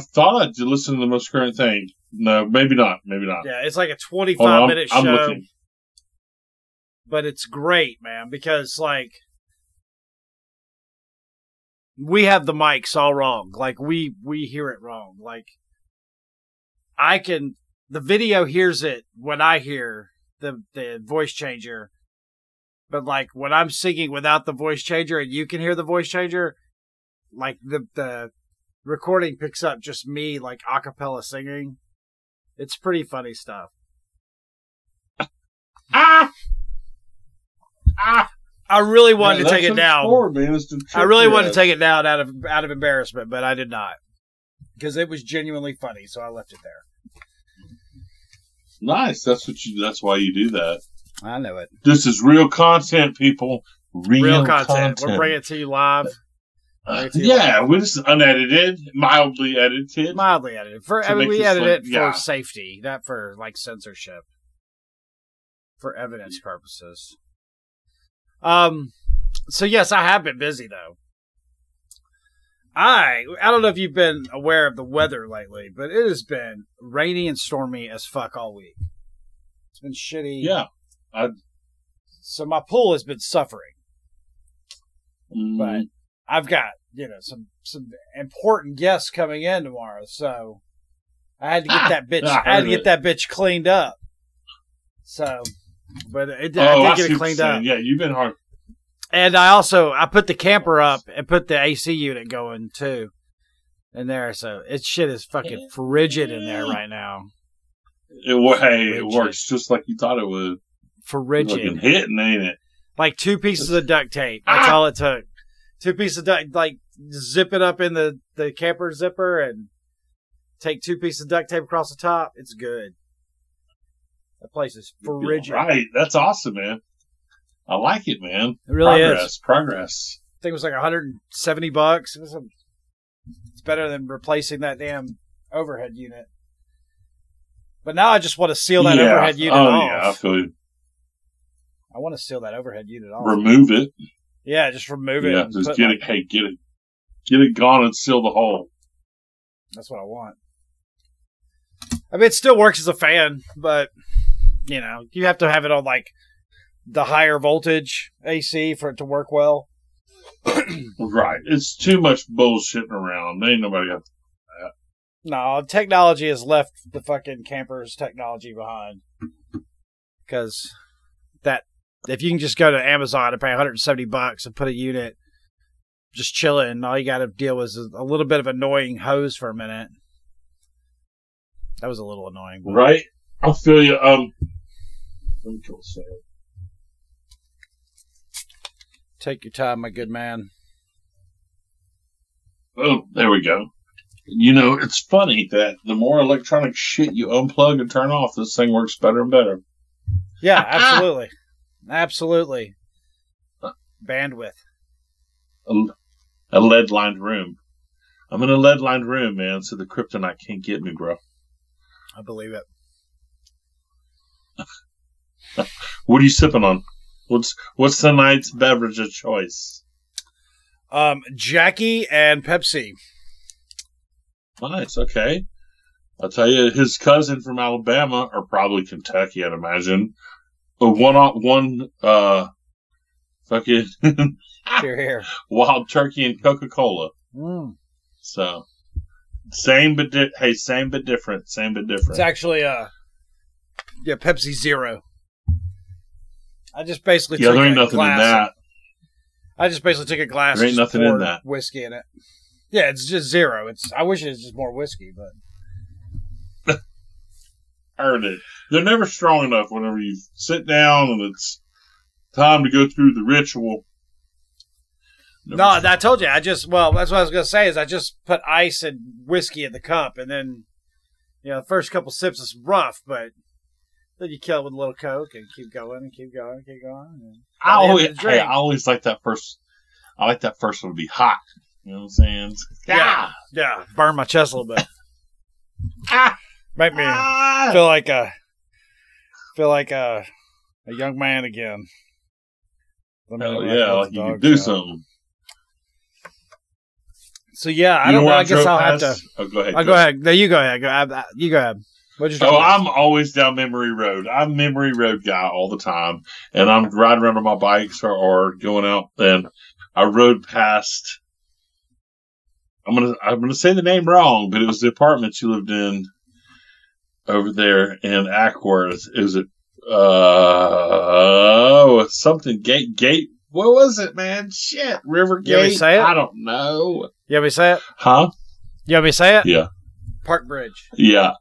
thought I'd listen to the most current thing. No, maybe not. Maybe not. Yeah, it's like a 25 on, minute I'm show, looking. but it's great, man, because like we have the mics all wrong. Like we we hear it wrong. Like I can the video hears it when I hear the the voice changer. But like when I'm singing without the voice changer and you can hear the voice changer, like the the recording picks up just me like a cappella singing. It's pretty funny stuff. Ah! Ah! I really wanted Yeah, to take it down. for, man, I really your wanted to take it down out of out of embarrassment, but I did not because it was genuinely funny. So I left it there. Nice. That's what you. That's why you do that. I know it. This is real content, people. Real, Real content. We're bringing it to you live, Uh, bring it to you yeah, we just unedited, mildly edited. mildly edited. For I mean, we edit look- it yeah. for safety, not for like censorship, for evidence purposes. Um. So yes, I have been busy though. I I don't know if you've been aware of the weather lately, but it has been rainy and stormy as fuck all week. It's been shitty. yeah. I... So my pool has been suffering, Mm, but I've got you know some some important guests coming in tomorrow, so I had to get Ah, that bitch. I I, had to get it. that bitch cleaned up. So, but it, did oh, I I, did see get it cleaned up. Yeah, you've been hard. And I also I put the camper up and put the AC unit going too in there. So it shit is fucking frigid in there right now. It, hey, it works just like you thought it would. Frigid. Fucking hitting, ain't it? like two pieces of duct tape. That's Ah! all it took. Two pieces of duct, like zip it up in the the camper zipper and take two pieces of duct tape across the top. It's good. That place is frigid. Right. That's awesome, man. I like it, man. It really progress, is. Progress. I think it was like 170 bucks. It was a, it's better than replacing that damn overhead unit. But now I just want to seal that yeah. overhead unit oh, off. yeah. I feel you. I want to seal that overhead unit off. Remove it. Yeah, just remove it. Yeah. Just get like- it. Hey, get it. Get it gone and seal the hole. That's what I want. I mean, it still works as a fan, but you know, you have to have it on like the higher voltage AC for it to work well. Right. It's too much bullshitting around. Ain't nobody got. That. No, technology has left the fucking campers technology behind. Because that, if you can just go to Amazon and pay 170 bucks and put a unit, just chilling, all you got to deal with is a little bit of annoying hose for a minute. That was a little annoying. but- Right. I feel you. Um. Let me kill Sam. Take your time, my good man. Oh, there we go. You know, it's funny that the more electronic shit you unplug and turn off, this thing works better and better. Yeah, absolutely. absolutely. Bandwidth. A, a lead lined room. I'm in a lead lined room, man, so the kryptonite can't get me, bro. I believe it. What are you sipping on? What's what's tonight's beverage of choice? Um, Jackie and Pepsi. Nice, okay. I'll tell you, his cousin from Alabama, or probably Kentucky, I'd imagine. A one on one, uh, fucking here. wild turkey and Coca Cola. Mm. So, same but di- hey, same but different. Same but different. It's actually uh, yeah, Pepsi Zero. I just basically yeah, took there ain't nothing in that. I just basically took a glass. There ain't nothing in that. Whiskey in it. Yeah, it's just zero. It's. I wish it was just more whiskey, but Heard it. They're never strong enough. Whenever you sit down and it's time to go through the ritual. Never no, strong. I told you. I just well, that's what I was gonna say. Is I just put ice and whiskey in the cup, and then you know the first couple sips is rough, but then you kill it with a little coke and keep going and keep going and keep going. And I by the end of always, hey, I always like that first. I like that first one to be hot. You know what I'm saying? Yeah. yeah, burn my chest a little bit. Ah! Make me Ah! feel like a feel like a a young man again. Let me Hell yeah, like you can do out. something. So yeah, I You don't know. where I guess I'll have to. Oh, go ahead. I'll go ahead. No, you go ahead. Go, I, I- you go ahead. What you Oh, I'm always down memory road. I'm memory road guy all the time, and I'm riding around on my bikes or, or going out. And I rode past. I'm gonna I'm gonna say the name wrong, but it was the apartment you lived in over there in Acworth. It was uh something gate gate. What was it, man? Shit, River You want me Gate. say it? I don't know. Want me say it? Huh? Want me say it? Yeah. Park Bridge. Yeah.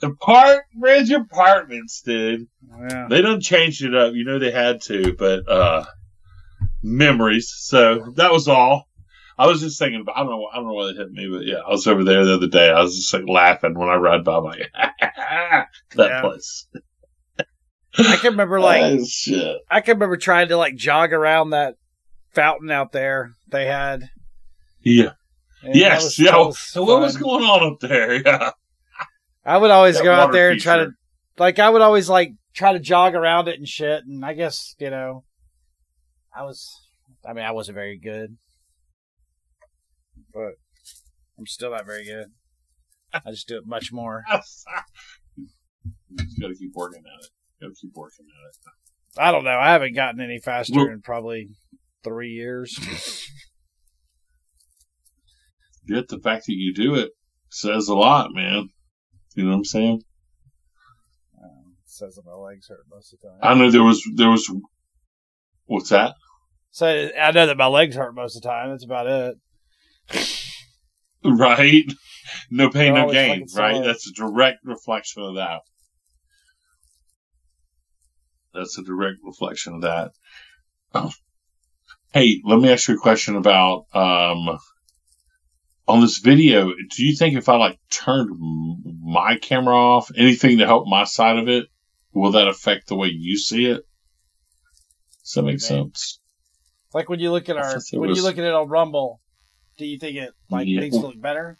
The Park Bridge Apartments, dude. Yeah. They done changed it up. You know they had to, but uh memories. So that was all. I was just thinking about I don't know I don't know why they hit me, but yeah, I was over there the other day. I was just like laughing when I ride by I'm like that Yeah. place. I can remember like Oh, shit. I can remember trying to like jog around that fountain out there they had. Yeah. and yes, was- yeah. was So what was going on up there? Yeah. I would always That go out there and try to like I would always like try to jog around it and shit and I guess, you know, I was I mean, I wasn't very good. But I'm still not very good. I just do it much more. you just gotta keep working at it. Gotta keep working at it. I don't know. I haven't gotten any faster Well- in probably 3 years. Yet the fact that you do it says a lot, man. You know what I'm saying? Um, says that my legs hurt most of the time. I know there was there was what's that? So I know that my legs hurt most of the time. That's about it. Right? No pain, They're no gain, right? That's a direct reflection of that. That's a direct reflection of that. Oh. Hey, let me ask you a question about um on this video. Do you think if I like turned my camera off, anything to help my side of it, will that affect the way you see it? Does that make sense? Like when you look at our when was- you look at it on Rumble, do you think it like Yeah. needs to look better?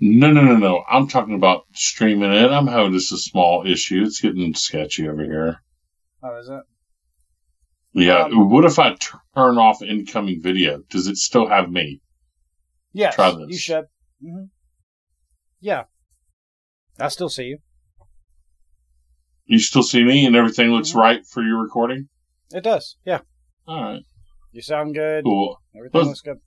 No, no, no, no. I'm talking about streaming it. I'm having just a small issue. It's getting sketchy over here. Oh, is it? Yeah. Um, what if I turn off incoming video? Does it still have me? Yes. Try this. You should. hmm Yeah. I still see you. You still see me and everything looks Mhm. right for your recording? It does. Yeah. All right. You sound good. Cool. Everything Well- looks good.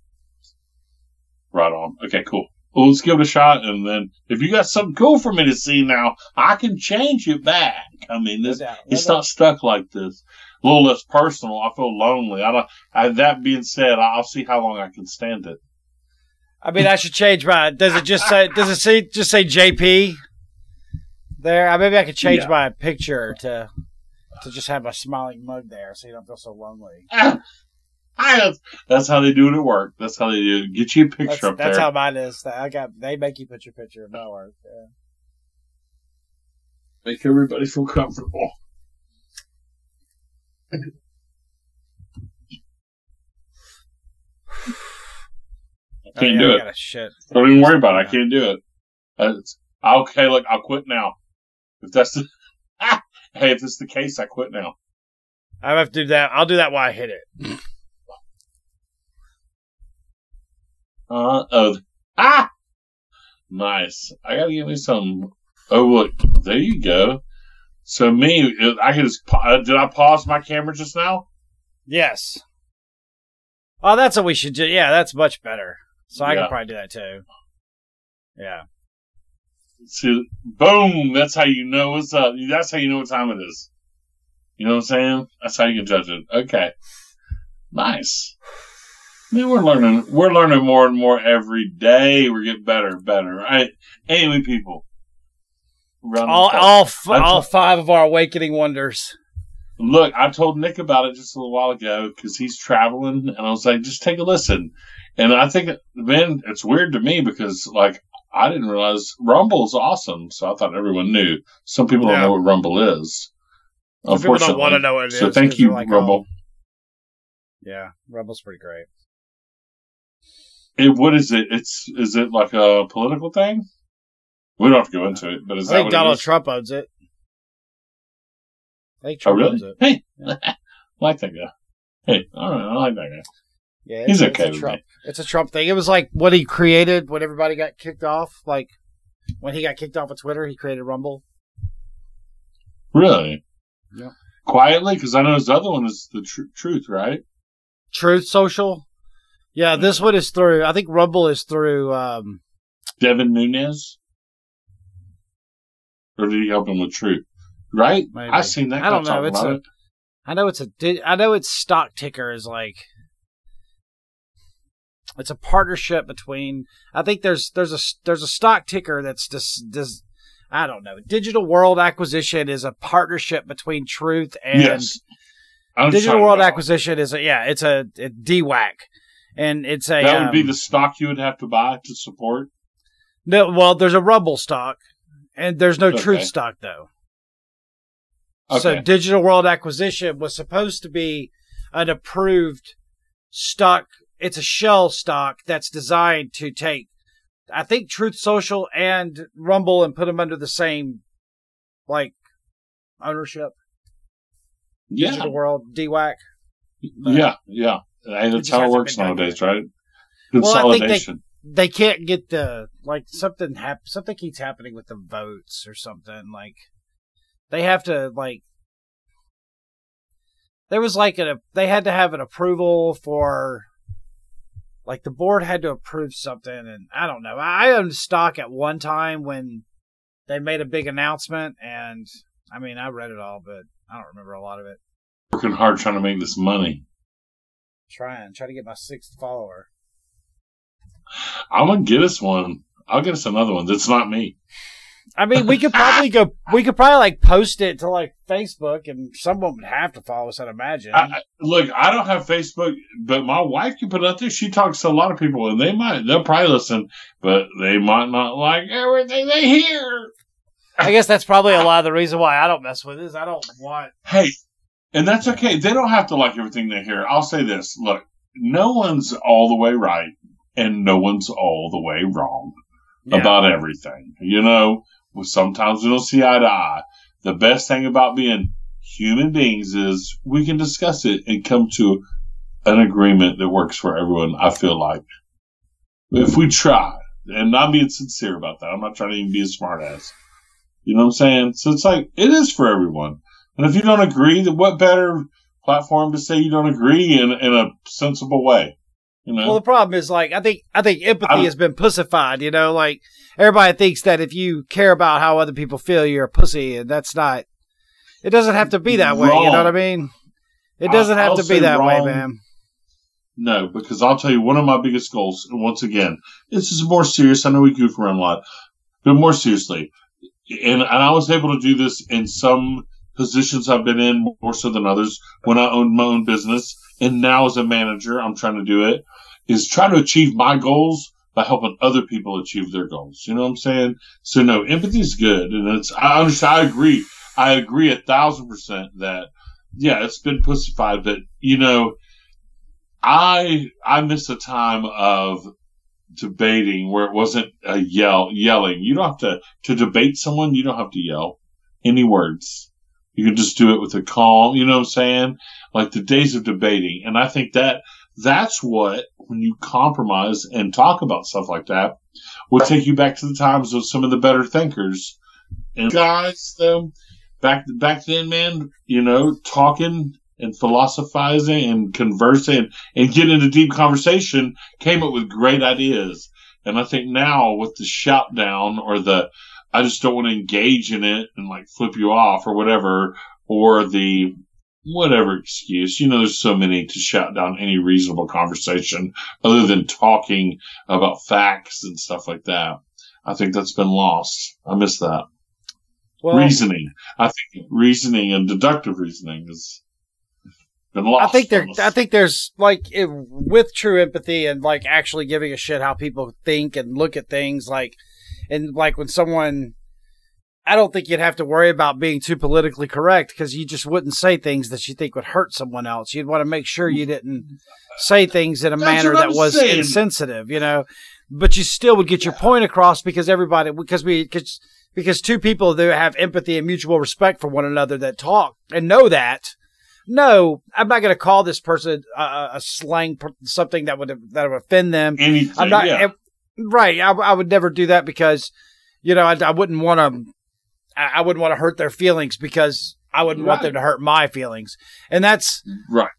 Right on. Okay, cool. Well, let's give it a shot. And then if you got something cool for me to see now, I can change it back. I mean, No this, doubt. No it's doubt. not stuck like this. A little less personal. I feel lonely. I don't, I, that being said, I'll see how long I can stand it. I mean, I should change my. Does it just say? Does it say just say JP? There. I maybe I could change Yeah. my picture to to just have a smiling mug there, so you don't feel so lonely. That's how they do it at work. That's how they do it. Get you a picture That's, up that's there. how mine is. I got. They make you put your picture in my work. Yeah. Make everybody feel comfortable. I can't Oh, yeah, do I it. shit. Don't even worry about it. I can't do it. It's, okay, look, I'll quit now. If that's the, hey, if it's the case, I quit now. I have to do that. I'll do that while I hit it. Uh oh. Ah! Nice. I gotta give me some. Oh, look. There you go. So, me, I could just. pa- uh, Did I pause my camera just now? Yes. Oh, that's what we should do. Yeah, that's much better. So I Yeah. can probably do that too. Yeah. See, boom. That's how you know what's up. That's how you know what time it is. You know what I'm saying? That's how you can judge it. Okay. Nice. Man, we're learning. We're learning more and more every day. We're getting better and better. Right? Anyway, people. All all f- I all five of our awakening wonders. Look, I told Nick about it just a little while ago because he's traveling, and I was like, just take a listen. And I think, man, it's weird to me because, like, I didn't realize Rumble is awesome, so I thought everyone knew. Some people don't know what Rumble is. Some people Unfortunately, don't want to know what it is. so thank 'cause you, they're like, Rumble. oh, yeah, Rumble's pretty great. It, what is it? It's is it like a political thing? We don't have to go into it, but is I that think what Donald? Trump owns it. I think Oh, Trump really? owns it. Hey, I like that guy. Hey, all right, I like that guy. Yeah, He's it's- okay it's with a Trump. It's a Trump thing. It was like what he created when everybody got kicked off. Like when he got kicked off of Twitter, he created Rumble. Really? Yep. Quietly, because I know his other one is the tr- truth, right? Truth Social. Yeah, this one is through. I think Rumble is through. Um, Devin Nunes, or did he help him with truth? Right? Maybe. I seen that. I don't know. It's a- it. I know it's a. I know its stock ticker is like. It's a partnership between. I think there's there's a there's a stock ticker that's just does. I don't know. Digital World Acquisition is a partnership between Truth and yes. Digital World Acquisition is a yeah. It's a, a DWAC, and it's a That would be um, the stock you would have to buy to support. no. Well, there's a Rumble stock, and there's no Okay. Truth stock though. Okay. So Digital World Acquisition was supposed to be an approved stock. It's a shell stock that's designed to take, I think, Truth Social and Rumble and put them under the same, like, ownership. Yeah. Digital World DWAC. Yeah. Yeah. And that's how it works done nowadays, right? Well, I think they- Consolidation. They can't get the like something hap- something keeps happening with the votes or something like they have to like there was like a they had to have an approval for like the board had to approve something and I don't know. I owned stock at one time when they made a big announcement and I mean I read it all but I don't remember a lot of it. Working hard trying to make this money. Trying, try to get my sixth follower. I'm gonna get us one. I'll get us another one. That's not me. I mean, we could probably go. We could probably like post it to like Facebook, and someone would have to follow us. I'd imagine. I, look, I don't have Facebook, but my wife can put it out there. She talks to a lot of people, and they might they'll probably listen, but they might not like everything they hear. I guess that's probably a lot of the reason why I don't mess with it. Is I don't want. Hey, and that's okay. They don't have to like everything they hear. I'll say this: look, no one's all the way right, and no one's all the way wrong. Yeah. about everything. You know, sometimes we don't see eye to eye. The best thing about being human beings is we can discuss it and come to an agreement that works for everyone. I feel like if we try, and I'm being sincere about that. I'm not trying to even be a smartass. You know what I'm saying? So it's like it is for everyone. And if you don't agree, then what better platform to say you don't agree in in a sensible way? You know? Well, the problem is like I think I think empathy I'm- has been pussified. You know, like everybody thinks that if you care about how other people feel, you're a pussy, and that's not. It doesn't have to be that way. You know what I mean? It doesn't I'll- have I'll to be that way, man. No, because I'll tell you one of my biggest goals, and once again, this is more serious. I know we goof around a lot, but more seriously, and, and I was able to do this in some positions I've been in more so than others when I owned my own business, and now as a manager, I'm trying to do it, is try to achieve my goals by helping other people achieve their goals. You know what I'm saying? So no, empathy is good, and it's I understand. I agree. I agree a thousand percent that yeah, it's been pussified, but you know. I I miss a time of debating where it wasn't a yell yelling. You don't have to to debate someone. You don't have to yell any words. You can just do it with a calm. You know what I'm saying? Like the days of debating, and I think that that's what when you compromise and talk about stuff like that will take you back to the times of some of the better thinkers and guys. Though back back then, man, you know, talking and philosophizing and conversing and getting into deep conversation came up with great ideas. And I think now with the shout down or the I just don't want to engage in it and like flip you off or whatever, or the whatever excuse. You know, there's so many to shout down any reasonable conversation other than talking about facts and stuff like that. I think that's been lost. I miss that. Well, reasoning. I think reasoning and deductive reasoning has been lost. I think there. I think there's like it, with true empathy and like actually giving a shit how people think and look at things. Like, and like when someone, I don't think you'd have to worry about being too politically correct because you just wouldn't say things that you think would hurt someone else. You'd want to make sure you didn't say things in a That's manner that I'm was saying. insensitive. You know, but you still would get your point across because everybody because we because because two people that have empathy and mutual respect for one another that talk and know that no, I'm not going to call this person a, a slang something that would that would offend them. Anything, I'm not yeah. Right. I, I, would never do that because you know I, I wouldn't want to. I wouldn't want to hurt their feelings because I wouldn't right. want them to hurt my feelings, and that's right.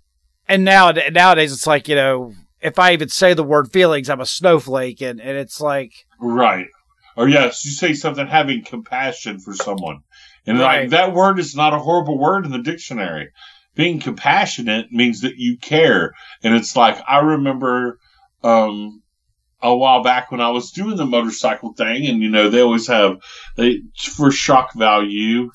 And now nowadays it's like you know if I even say the word feelings, I'm a snowflake, and and it's like right. Or yes, you say something having compassion for someone, and right. like that word is not a horrible word in the dictionary being compassionate means that you care. And it's like, I remember, um, a while back when I was doing the motorcycle thing and, you know, they always have, they, for shock value,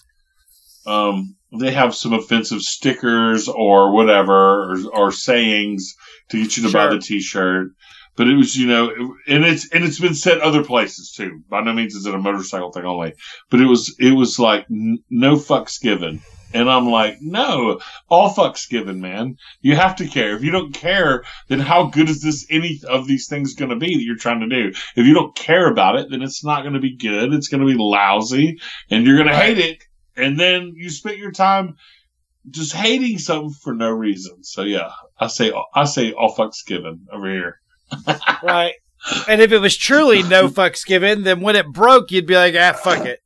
um, they have some offensive stickers or whatever, or, or sayings to get you to sure. buy the t-shirt. But it was, you know, and it's, and it's been said other places too. By no means is it a motorcycle thing only, but it was, it was like n- no fucks given and I'm like, no, all fucks given, man. You have to care. If you don't care, then how good is this any of these things going to be that you're trying to do? If you don't care about it, then it's not going to be good. It's going to be lousy and you're going to hate it. And then you spend your time just hating something for no reason. So yeah, I say, I say all fucks given over here. right. And if it was truly no fucks given, then when it broke, you'd be like, ah, fuck it.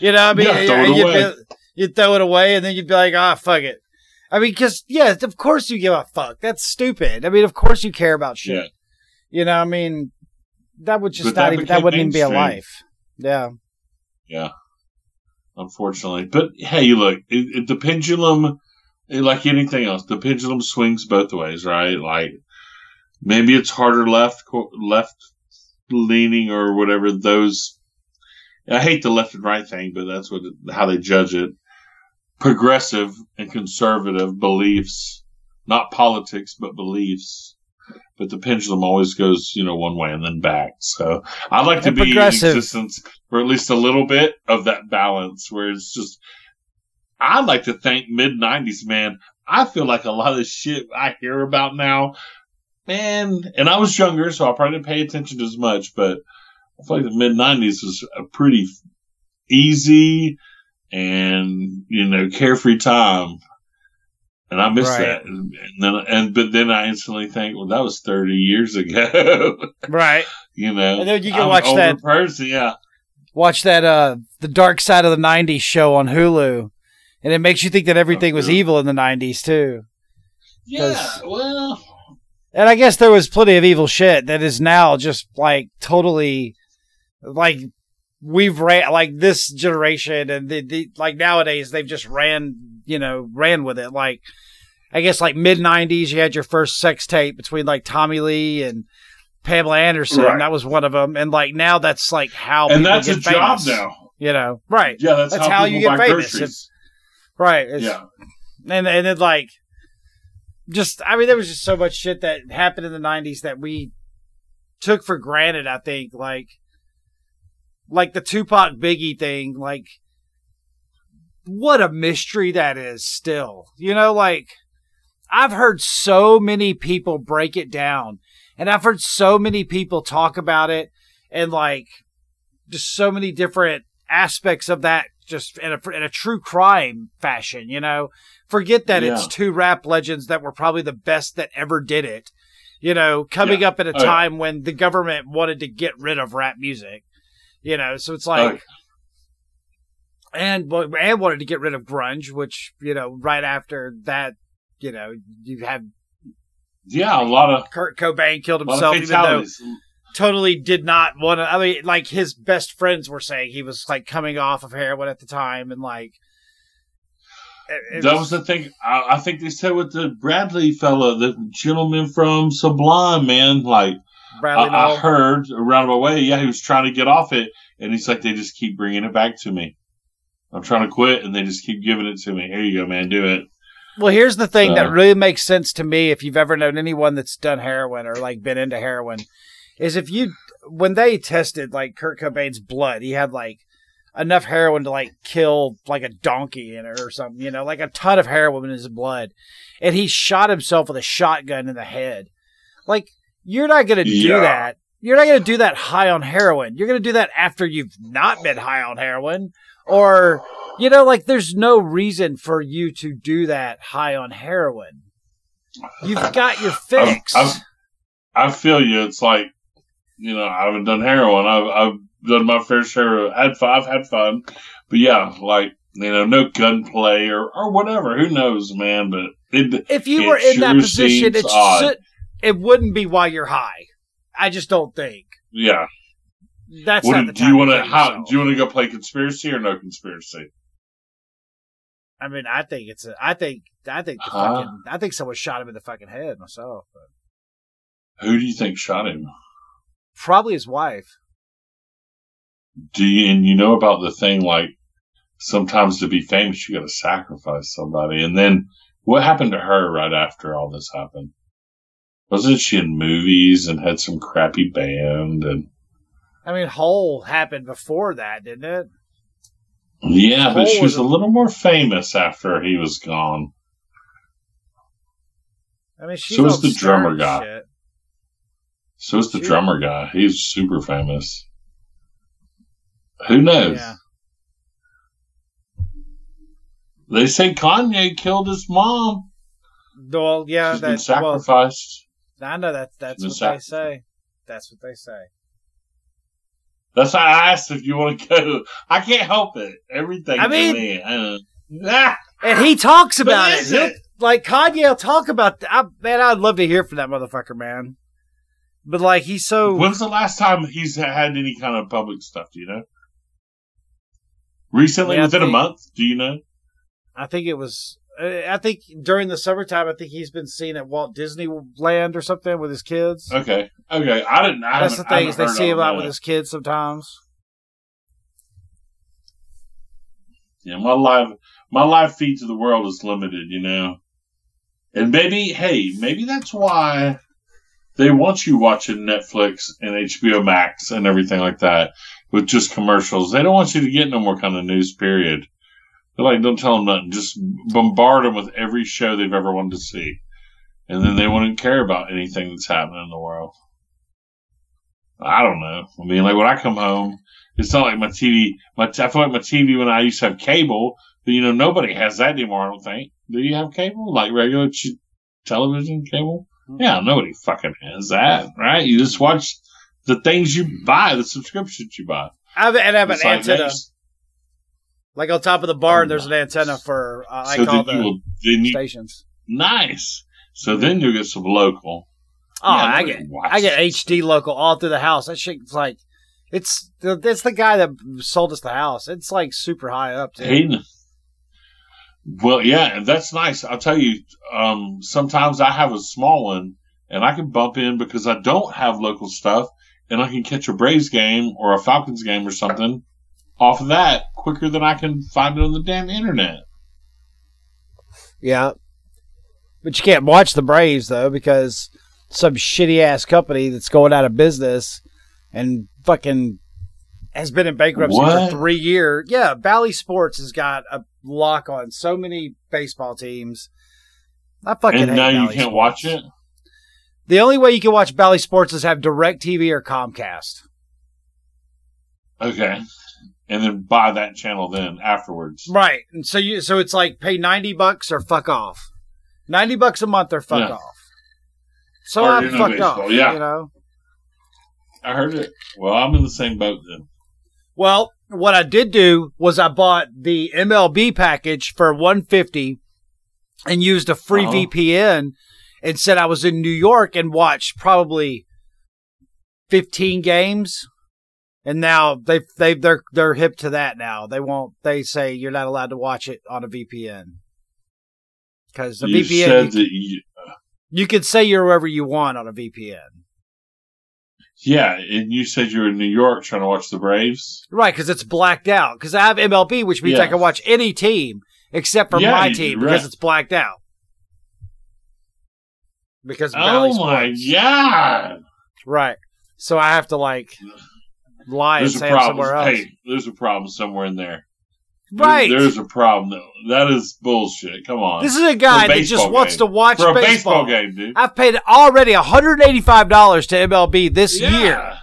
You know, I mean, yeah, you'd, throw it away and then you'd be like, ah, fuck it. I mean, because, yeah, of course you give a fuck. That's stupid. I mean, of course you care about shit. Yeah. You know, I mean, that would just but not that even, that wouldn't even be a life. Yeah. Yeah. Unfortunately. But hey, you look, it, it, the pendulum, like anything else, the pendulum swings both ways, right? Like, maybe it's harder left, left leaning or whatever those I hate the left and right thing, but that's what how they judge it progressive and conservative beliefs, not politics, but beliefs. But the pendulum always goes, you know, one way and then back. So I'd like to be in existence for at least a little bit of that balance where it's just, I'd like to thank mid 90s, man. I feel like a lot of the shit I hear about now, man, and I was younger, so I probably didn't pay attention as much, but I feel like the mid 90s was a pretty easy, and you know carefree time, and I miss right. that. And, then and but then I instantly think, well, that was thirty years ago, right? you know, and then you can I'm watch that person, yeah. Watch that uh the Dark Side of the '90s show on Hulu, and it makes you think that everything oh, was evil in the '90s too. Yeah, well. And I guess there was plenty of evil shit that is now just like totally like we've ran like this generation and the, the like nowadays they've just ran you know ran with it. Like i guess like mid 90s you had your first sex tape between like tommy lee and pamela anderson. Right. that was one of them and like now that's like how and that's a famous, job now. you know? Right. Yeah that's, that's how, how you get famous. right it's, yeah. and and then like just i mean there was just so much shit that happened in the 90s that we took for granted i think like like the Tupac Biggie thing, like what a mystery that is still. You know, like I've heard so many people break it down and I've heard so many people talk about it and like just so many different aspects of that just in a, in a true crime fashion, you know. Forget that yeah. it's two rap legends that were probably the best that ever did it. You know, coming yeah. up at a oh, time yeah. when the government wanted to get rid of rap music. You know, so it's oh, like, okay. and and wanted to get rid of grunge, which you know, right after that, you know, you have yeah, a lot of Kurt Cobain killed himself, even though totally did not want to. I mean, like his best friends were saying he was like coming off of heroin at the time, and like it, that was, was, the thing. I, I, think they said with the Bradley fella, the gentleman from Sublime, man, like Bradley I, I heard around my way, yeah, he was trying to get off it, and he's like, they just keep bringing it back to me. I'm trying to quit, and they just keep giving it to me. Here you go, man, do it. Well, here's the thing that really makes sense to me if you've ever known anyone that's done heroin or like been into heroin, is if you when they tested like Kurt Cobain's blood, he had like enough heroin to like kill like a donkey in it or something, you know, like a ton of heroin in his blood, and he shot himself with a shotgun in the head. Like you're not going to do yeah. that. You're not going to do that high on heroin. You're going to do that after you've not been high on heroin or You know, like there's no reason for you to do that high on heroin. You've got your fix. I'm- I feel you. It's like, you know, I haven't done heroin. I've, I've done my fair share. Of, had fun. I've had fun, but yeah, like you know, no gunplay or or whatever. Who knows, man? But it, if you were in that position, it seems odd. should, it wouldn't be while you're high. I just don't think yeah. that's What not do- the do you want to? How do you want to go play conspiracy or no conspiracy? I mean, I think it's a. I think. I think the Huh? fucking. I think someone shot him in the fucking head myself. But Who do you think shot him? probably his wife. Do you and you know about the thing like sometimes to be famous you got to sacrifice somebody, and then what happened to her right after all this happened? Wasn't she in movies and had some crappy band and I mean, Hole happened before that, didn't it? yeah, but Cole she was was a little more famous after he was gone. I mean, she's So was the drummer guy. shit. So is the She- drummer guy. He's super famous. Who knows? Yeah. They say Kanye killed his mom. Well, yeah, She's been that's well. sacrificed. I know that. That's what they say. That's what they say. That's why I asked if you want to go. I can't help it. Everything I mean- me. Ah, And he talks about it. it? Like Kanye will talk about. I, man, I'd love to hear from that motherfucker, man. But like, he's so. When's the last time he's had any kind of public stuff? Do you know? Recently, Yeah, I within a month. Do you know? I think it was. I think during the summertime, I think he's been seen at Walt Disney Land or something with his kids. Okay, okay. I didn't. I That's the thing is they see him out with his kids sometimes. Yeah, my live my live feed to the world is limited, you know. And maybe, hey, maybe that's why they want you watching Netflix and HBO Max and everything like that with just commercials. They don't want you to get no more kind of news. Period. They're like, don't tell them nothing. Just bombard them with every show they've ever wanted to see, and then they wouldn't care about anything that's happening in the world. I don't know. I mean, like when I come home, it's not like my TV. My I feel like my TV when I used to have cable, but you know nobody has that anymore. I don't think. Do you have cable like regular ch- television cable? Mm-hmm. Yeah, nobody fucking has that, right? You just watch the things you buy, the subscriptions you buy. I have, and I have an It's like, antenna, next- like on top of the barn. Oh, there's an antenna for uh, I so call the will, you, stations. nice. So then you'll get some local. Oh, Yeah, I get I get HD local all through the house. That shit's like it's the it's the guy that sold us the house. It's like super high up. Too. Hayden. Well, yeah, and that's nice. I'll tell you, um, sometimes I have a small one and I can bump in because I don't have local stuff and I can catch a Braves game or a Falcons game or something off of that quicker than I can find it on the damn internet. Yeah, but you can't watch the Braves though because some shitty ass company that's going out of business and fucking has been in bankruptcy What? for three years. Yeah, Bally Sports has got a lock on so many baseball teams. I fucking and now you Bally can't Sports. watch it? The only way you can watch Bally Sports is have Direct TV or Comcast. Okay. And then buy that channel then afterwards. Right. And so you so it's like pay ninety bucks or fuck off. Ninety bucks a month or fuck Yeah. off. So Or I'm fucked baseball, off. yeah. You know. I heard it. Well, I'm in the same boat then. Well, what I did do was I bought the MLB package for 150 and used a free Uh-huh. VPN and said I was in New York and watched probably 15 games. And now they they they're they're hip to that now. They won't they say you're not allowed to watch it on a VPN. Cuz the you VPN said you, that you, you can say you're wherever you want on a VPN. yeah, and you said you were in New York trying to watch the Braves. Right, because it's blacked out. Because I have MLB, which means I can watch any team except for Yeah, my team right. because it's blacked out. Because Oh my god! Right. So I have to like lie There's a say problem. somewhere else. Hey, there's a problem somewhere in there. There- right. there's a problem. though. That is bullshit. Come on. this is a guy a that just baseball wants to watch for a baseball. baseball game, dude. I've paid already $185 to MLB this Yeah. year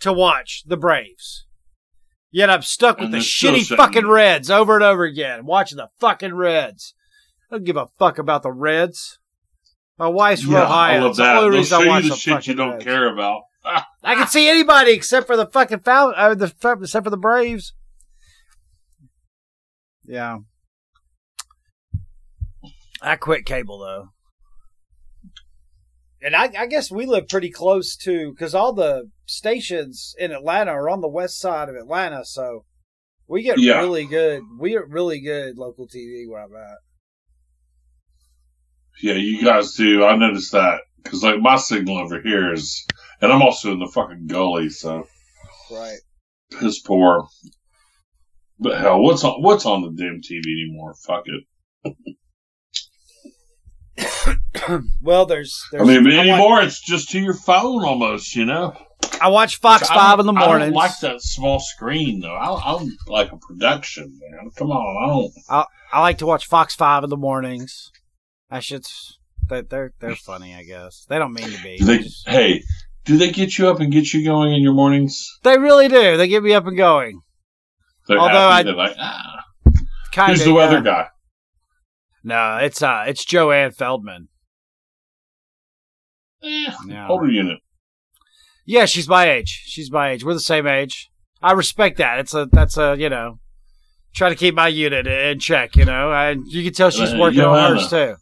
to watch the Braves. Yet I'm stuck with And the shitty fucking. Reds over and over again. Watching the fucking Reds. I don't give a fuck about the Reds. My wife's from Yeah, Ohio. I love that. They'll show I watch you the the shit you don't Reds. care about. I can see anybody except for the fucking Fal- uh, the except for the Braves. Yeah. I quit cable though. And I, I guess we live pretty close to because all the stations in Atlanta are on the west side of Atlanta, so we get Yeah. really good. We get really good local TV where I'm at. Yeah, you guys do. I noticed that because like my signal over here is, and I'm also in the fucking gully, so Right. piss poor. But hell, what's on what's on the damn TV anymore? Fuck it. well, there's, there's I mean, but I watch- anymore it's just to your phone almost. You know. I watch Fox I Five in the I morning. don't like that small screen though. I, I like a production, man. Come on, I don't. I, I like to watch Fox Five in the mornings. That shit's they're they're, they're funny, I guess. They don't mean to be. Do they, hey, do they get you up and get you going in your mornings? they really do. They get me up and going. They're Although happy. I- They're like, ah, Kind who's of. the weather guy? No, it's uh, it's Joanne Feldman. Eh, Yeah. older unit. Yeah, she's my age. She's my age. We're the same age. I respect that. It's a that's a you know, try to keep my unit in check. You know, and you can tell she's Uh, working on hers too.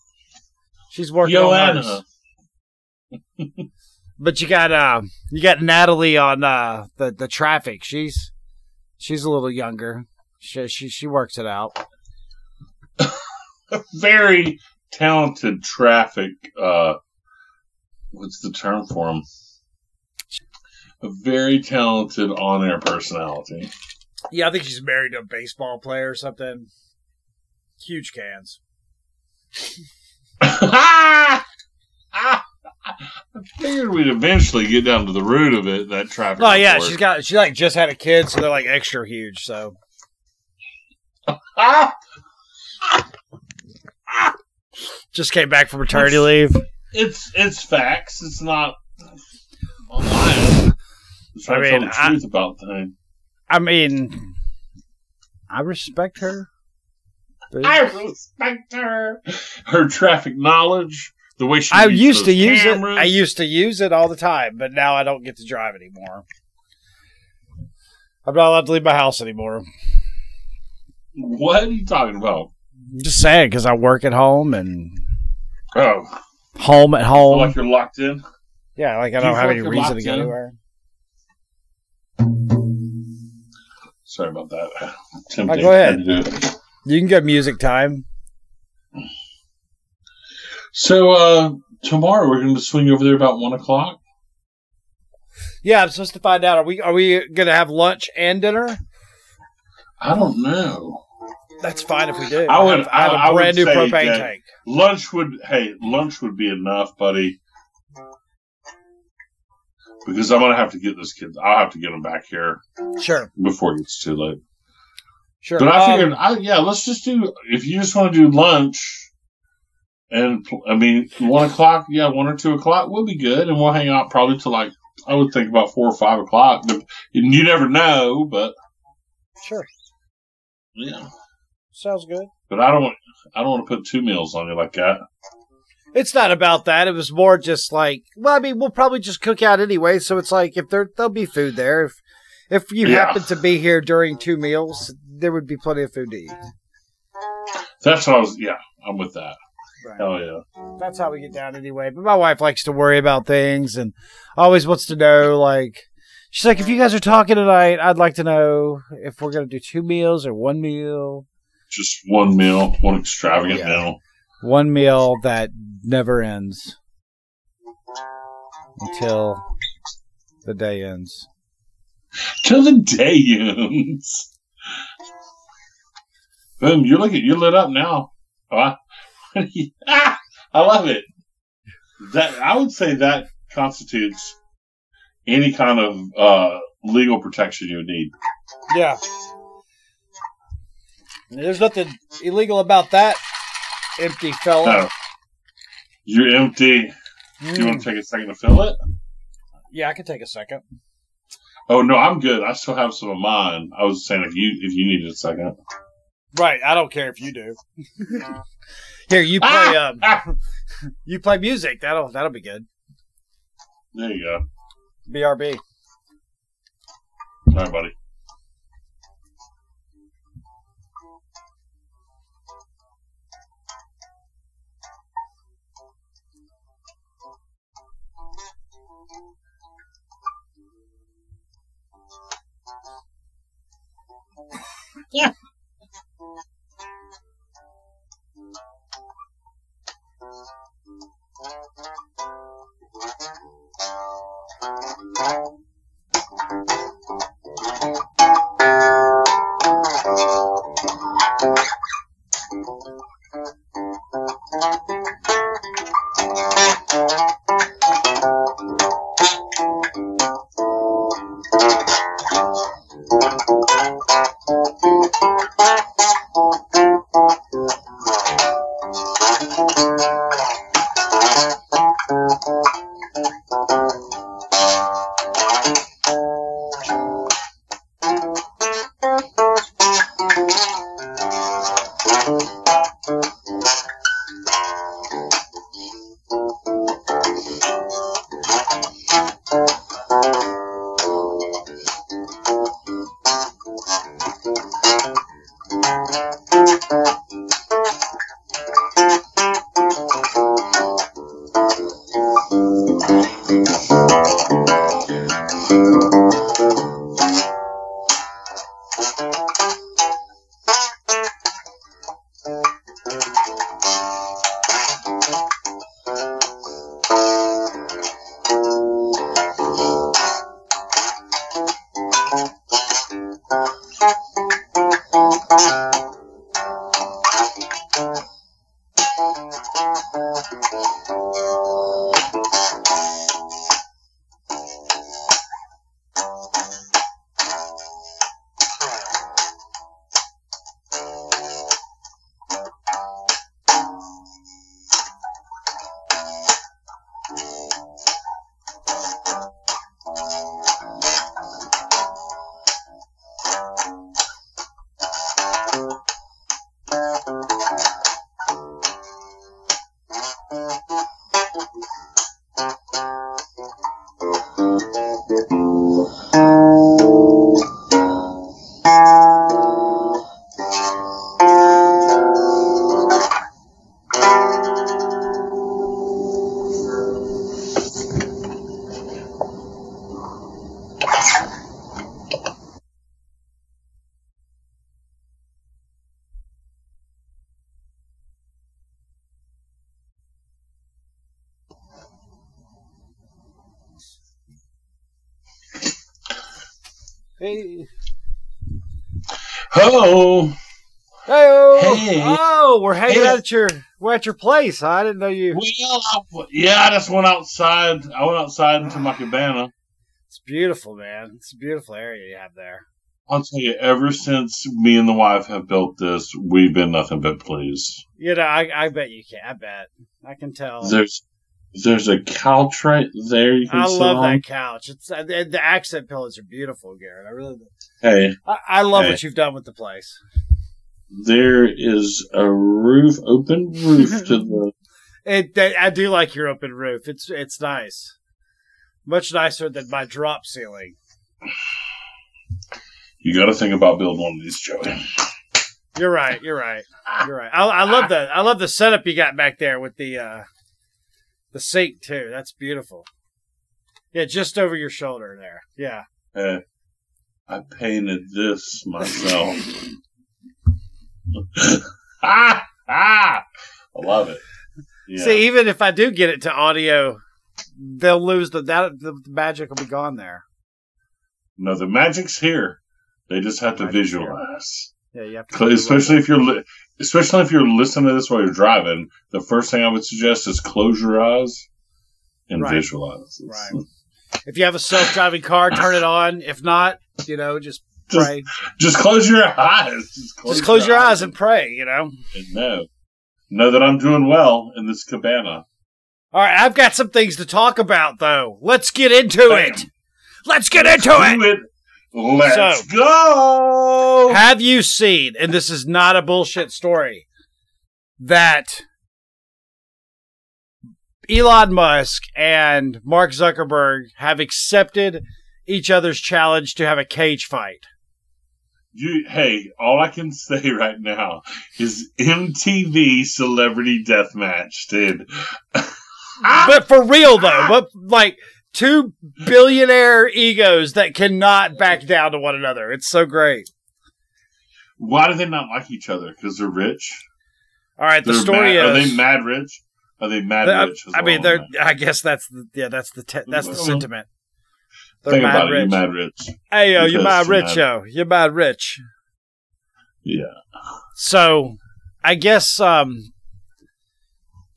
She's working on hers. But you got uh you got Natalie on uh the the traffic. She's she's a little younger. She she she works it out. Very talented traffic. Uh, what's the term for him? A very talented on-air personality. Yeah, I think she's married to a baseball player or something. Huge cans. I figured we'd eventually get down to the root of it. That traffic. Oh yeah, report. she's got she like just had a kid, so they're like extra huge. So just came back from maternity leave. It's it's facts. It's not. I'm lying. I'm I mean, the I- about things. I mean, I respect her. But- I respect her. Her traffic knowledge, the way she. I reads used to those use cameras. it. I used to use it all the time, but now I don't get to drive anymore. I'm not allowed to leave my house anymore. What are you talking about? I'm just saying because I work at home and Oh, home at home. like you're locked in. yeah, like I Do don't have feel any reason to go in? anywhere. Sorry about that. Tempting. go ahead. Had to do it. You can get music time. So uh, tomorrow we're going to swing over there about one o'clock. Yeah, I'm supposed to find out. Are we are we gonna have lunch and dinner? I don't know. That's fine if we do. I would- have, I have I- I a would brand new propane tank. Lunch would hey lunch would be enough, buddy. Because I'm gonna have to get this kid. I'll have to get him back here Sure, before it gets too late. Sure. But I Um, figured, I, yeah, let's just do. If you just want to do lunch, and I mean one o'clock, yeah, one or two o'clock will be good, and we'll hang out probably till like I would think about four or five o'clock. But you never know, but sure. yeah. Sounds good. But I don't. want- I don't want to put two meals on you like that. It's not about that. It was more just like, well, I mean, we'll probably just cook out anyway. So it's like if there there'll be food there. If if you Yeah. happen to be here during two meals, there would be plenty of food to eat. That's what I was. Yeah, I'm with that. Right. Hell yeah. That's how we get down anyway. But my wife likes to worry about things and always wants to know, like, she's like, if you guys are talking tonight, I'd like to know if we're going to do two meals or one meal. Just one meal, one extravagant Yeah. meal. One meal that never ends until the day ends. Till the day ends. Boom! you're at you're lit up now. Oh, I, ah, I love it. That I would say that constitutes any kind of uh, legal protection you would need. Yeah. There's nothing illegal about that, empty fella. No. You're empty. Do you Mm. want to take a second to fill it? Yeah, I can take a second. Oh no, I'm good. I still have some of mine. I was saying if you if you needed a second. Right. I don't care if you do. Here, you play. Um, you play music. That'll that'll be good. There you go. BRB. All right, buddy. Yeah. At your place. I didn't know you. Well, yeah, I just went outside. I went outside into my cabana. It's beautiful, man. It's a beautiful area you have there. I'll tell you, ever since me and the wife have built this, we've been nothing but pleased. You know, I, I bet you can. I bet I can tell. There's there's a couch right there you can I love on. that couch. It's uh, the, the accent pillows are beautiful, Garrett. I really, Hey, I, I love Hey. what you've done with the place. There is a roof, open roof to the. It, I do like your open roof. It's it's nice, much nicer than my drop ceiling. You got to think about building one of these, Joey. You're right. You're right. You're right. I, I love the I love the setup you got back there with the uh the sink too. That's beautiful. Yeah, just over your shoulder there. Yeah. Hey, I painted this myself. ah, ah, I love it. Yeah. See, even if I do get it to audio, they'll lose the that the, the magic will be gone there. no, the magic's here. They just have to Magic's here. visualize. Yeah, you have to. Especially if you're, li- especially if you're listening to this while you're driving. The first thing I would suggest is close your eyes and Right. visualize. Right. if you have a self-driving car, turn it on. If not, you know, just Just- pray. Just close your eyes. Just close, Just close your eyes and pray. You know. and know, know that I'm doing well in this cabana. All right, I've got some things to talk about though. Let's get into Bam. it. Let's get into it. It. Let's So- go. Have you seen, and this is not a bullshit story, that Elon Musk and Mark Zuckerberg have accepted each other's challenge to have a cage fight? You, hey, all I can say right now is MTV Celebrity Deathmatch, dude. But for real though, but like two billionaire egos that cannot back down to one another. It's so great. Why do they not like each other? Because they're rich. All right, the They're story mad, Are they mad rich? Are they mad I, uh, rich? is I mean, they're. I guess that's the yeah. That's the te- that's the sentiment. They're Think mad about it. You're mad rich. Hey yo, you're mad rich, mad. yo. You're mad rich. Yeah. So, I guess um,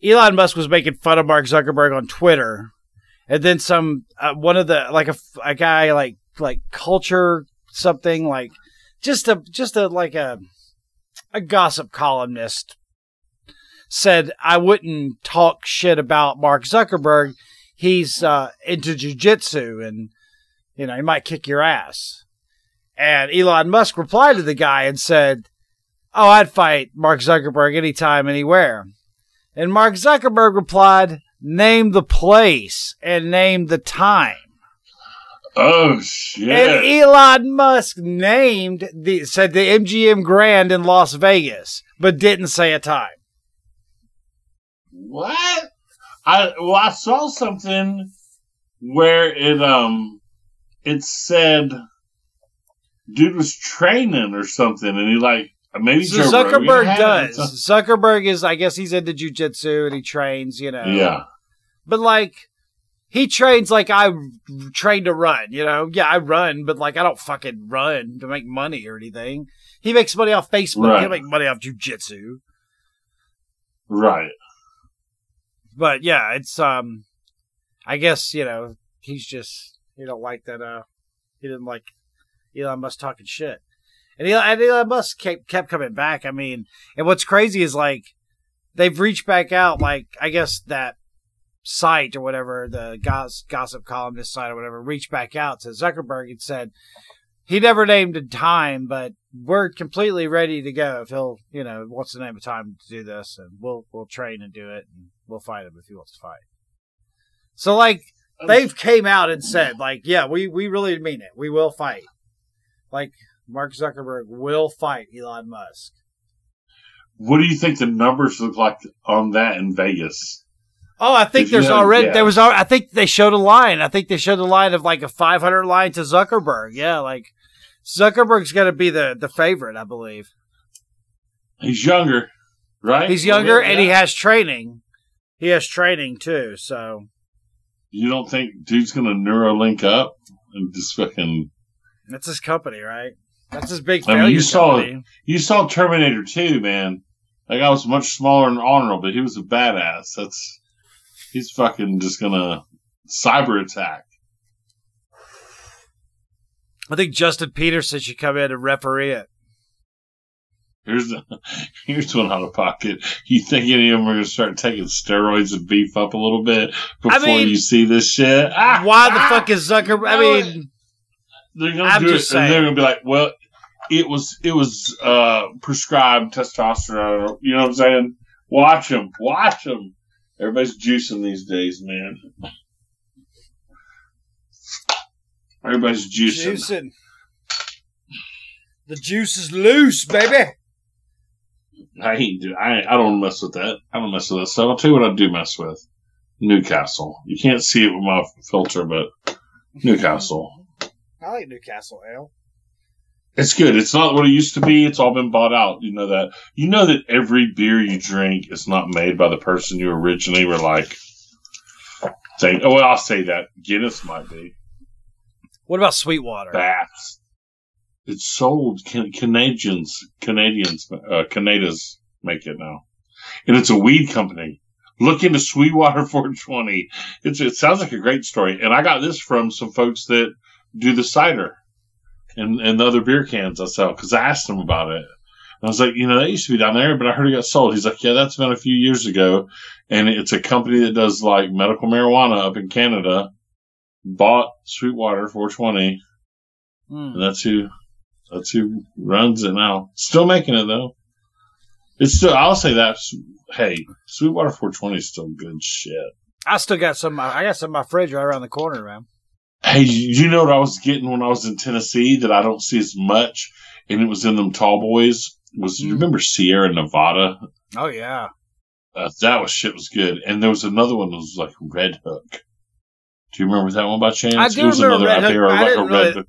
Elon Musk was making fun of Mark Zuckerberg on Twitter, and then some uh, one of the like a, a guy like like culture something like just a just a like a a gossip columnist said I wouldn't talk shit about Mark Zuckerberg. He's uh, into jujitsu and you know he might kick your ass. And Elon Musk replied to the guy and said, Oh, I'd fight Mark Zuckerberg anytime, anywhere. And Mark Zuckerberg replied, Name the place and name the time. Oh shit. And Elon Musk named the said the MGM Grand in Las Vegas, but didn't say a time. What? I well, I saw something where it um it said dude was training or something, and he like maybe So Joe Zuckerberg had it or does. Zuckerberg is, I guess, he's into jujitsu and he trains, you know. Yeah, But like, he trains like I train to run. You know, yeah, I run, but like I don't fucking run to make money or anything. He makes money off Facebook. Right. He'll make money off jujitsu. right. But yeah, it's um, I guess you know he's just he don't like that. Uh, he didn't like Elon Musk talking shit, and Elon, and Elon Musk kept kept coming back. I mean, and what's crazy is like they've reached back out. Like I guess that site or whatever the goss, gossip columnist site or whatever reached back out to Zuckerberg and said he never named a time, but we're completely ready to go if he'll you know wants to name a time to do this, and we'll we'll train and do it, and we'll fight him if he wants to fight. So like they've came out and said like yeah we we really mean it. We will fight. Like mark zuckerberg will fight elon musk. What do you think the numbers look like on that in Vegas? oh i think there's know- already yeah. there was i think they showed a line. I think they showed a line of like a 500 line to zuckerberg. Yeah like zuckerberg's going to be the the favorite i believe. He's younger, right? he's younger Yeah. and he has training. He has training too so You don't think dude's gonna Neuralink up and just fucking? that's his company right that's his big I mean, failure you saw company. You saw Terminator 2, man. That guy was much smaller and honorable, but he was a badass. That's he's fucking just gonna cyber attack. i think justin peterson should come in and referee it Here's the, here's one out of pocket. You think any of them are gonna start taking steroids and beef up a little bit before mean, you see this shit? Ah, why the ah! fuck is zuckerberg i mean they're gonna I'm do it, and they're gonna be like, well, it was it was uh, prescribed testosterone. You know what I'm saying? Watch them, watch them. Everybody's juicing these days, man. Everybody's juicing. Juicing. The juice is loose, baby. I ain't do. I I don't mess with that. I don't mess with that stuff. I'll tell you what I do mess with. Newcastle. You can't see it with my filter, but Newcastle. I like Newcastle ale. It's good. It's not what it used to be. It's all been bought out. You know that. You know that every beer you drink is not made by the person you originally were like. Saying, oh, well, I'll say that Guinness might be. What about Sweetwater? Baths. It's sold. Can, Canadians, Canadians, uh, Canadas make it now, and it's a weed company. Look into Sweetwater 420. It's it sounds like a great story, and I got this from some folks that do the cider and and the other beer cans I sell because I asked them about it. And I was like, you know, that used to be down there, but I heard it got sold. He's like, yeah, that's been a few years ago, and it's a company that does like medical marijuana up in Canada, bought Sweetwater 420, Mm. and that's who that's who runs it now. Still making it though. It's still. I'll say that. Hey, Sweetwater 420 is still good shit. I still got some. I got some in my fridge right around the corner, man. Hey, you know what I was getting when I was in Tennessee that I don't see as much, and it was in them tall boys. Was you Mm. remember Sierra Nevada? Oh yeah. Uh, that was shit was good, and there was another one that was like Red Hook. Do you remember that one by chance? I do it was remember Red Hook, there, I like didn't really- Red Hook.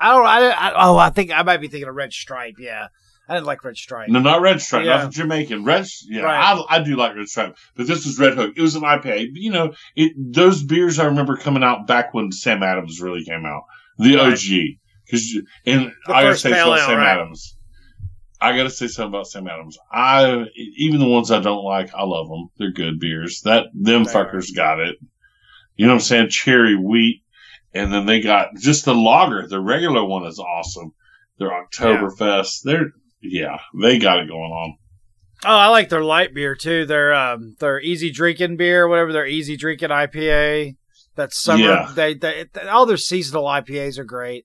I don't. I, I oh, I think I might be thinking of Red Stripe. Yeah, I didn't like Red Stripe. No, not Red Stripe, Yeah. not Jamaican. Red, yeah, Right. I, I do like Red Stripe, but this was Red Hook. It was an IPA. But, you know, it those beers I remember coming out back when Sam Adams really came out, the Right. OG. Because and The I gotta say something about Sam right. Adams. I gotta say something about Sam Adams. I even the ones I don't like, I love them. They're good beers. That them They are. fuckers got it. You know what I'm saying? Cherry wheat, and then they got just the lager. The regular one is awesome. Their Oktoberfest. They're yeah, they got it going on. Oh, I like their light beer too. Their um, their easy drinking beer, whatever their easy drinking IPA. That summer, Yeah. they, they all their seasonal IPAs are great.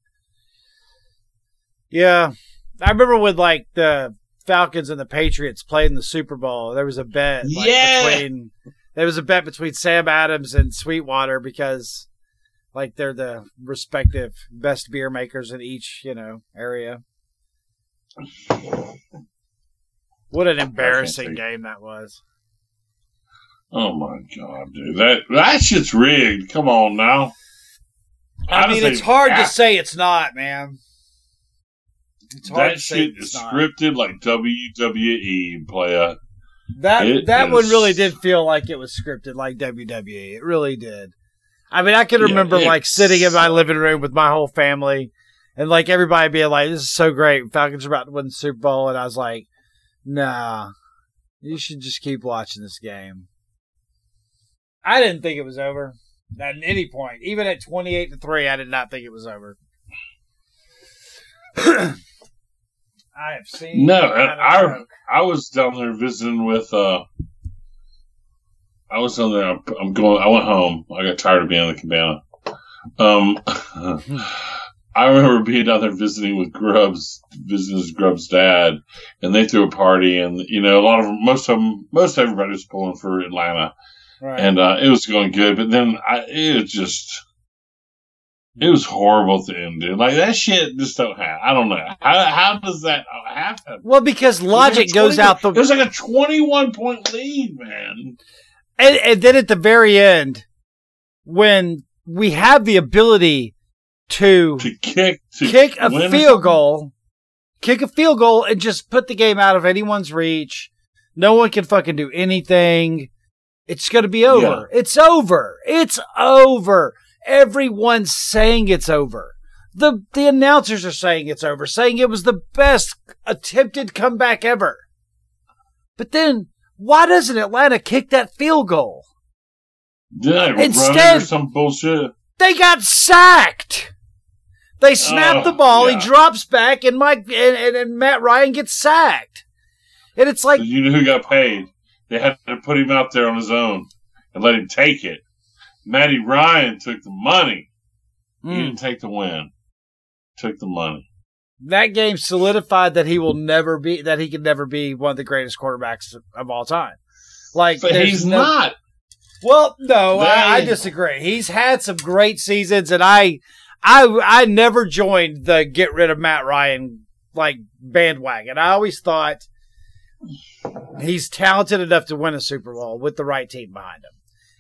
Yeah, I remember when like the Falcons and the Patriots played in the Super Bowl. There was a bet, like, Yeah. between there was a bet between Sam Adams and Sweetwater because like they're the respective best beer makers in each you know area. What an embarrassing game that was. Oh my god, dude! That that shit's rigged. Come on now. I How mean, it's hard to ah. say it's not, man. It's hard That to say shit is not. scripted like WWE, playa. That It that one really did feel like it was scripted, like WWE. It really did. I mean, I can remember it like sitting in my living room with my whole family, and like everybody being like, "This is so great! Falcons are about to win the Super Bowl," and I was like, "Nah, you should just keep watching this game." I didn't think it was over at any point, even at twenty-eight to three. I did not think it was over. I have seen No, and I- I was down there visiting with. uh I was down there. I'm, I'm going. I went home. I got tired of being in the cabana. Um, I remember being down there visiting with Grubbs, visiting his Grubbs' dad, and they threw a party, and you know, a lot of most of them, most everybody was pulling for Atlanta. Right. and uh, it was going good. But then I, it just, it was horrible at the end, dude. Like that shit just don't happen. I don't know how how does that happen? Well, because It was like logic goes 20 out the It was like a twenty-one point lead, man. And, and then at the very end, when we have the ability to To kick, to kick a win field goal, kick a field goal, and just put the game out of anyone's reach. No one can fucking do anything. It's gonna be over. It's over. It's over. Everyone's saying it's over. The the announcers are saying it's over, saying it was the best attempted comeback ever. But then why doesn't Atlanta kick that field goal? Yeah, Instead- some bullshit. They got sacked. They snap Oh, the ball. yeah. He drops back, and Mike and, and, and Matt Ryan gets sacked. And it's like, you know who got paid? They had to put him out there on his own and let him take it. Matty Ryan took the money. He mm, didn't take the win. Took the money. That game solidified that he will never be that he can never be one of the greatest quarterbacks of, all time. Like But he's no- not. Well, no, I, I disagree. He's had some great seasons, and I, I, I never joined the get rid of Matt Ryan like bandwagon. I always thought he's talented enough to win a Super Bowl with the right team behind him.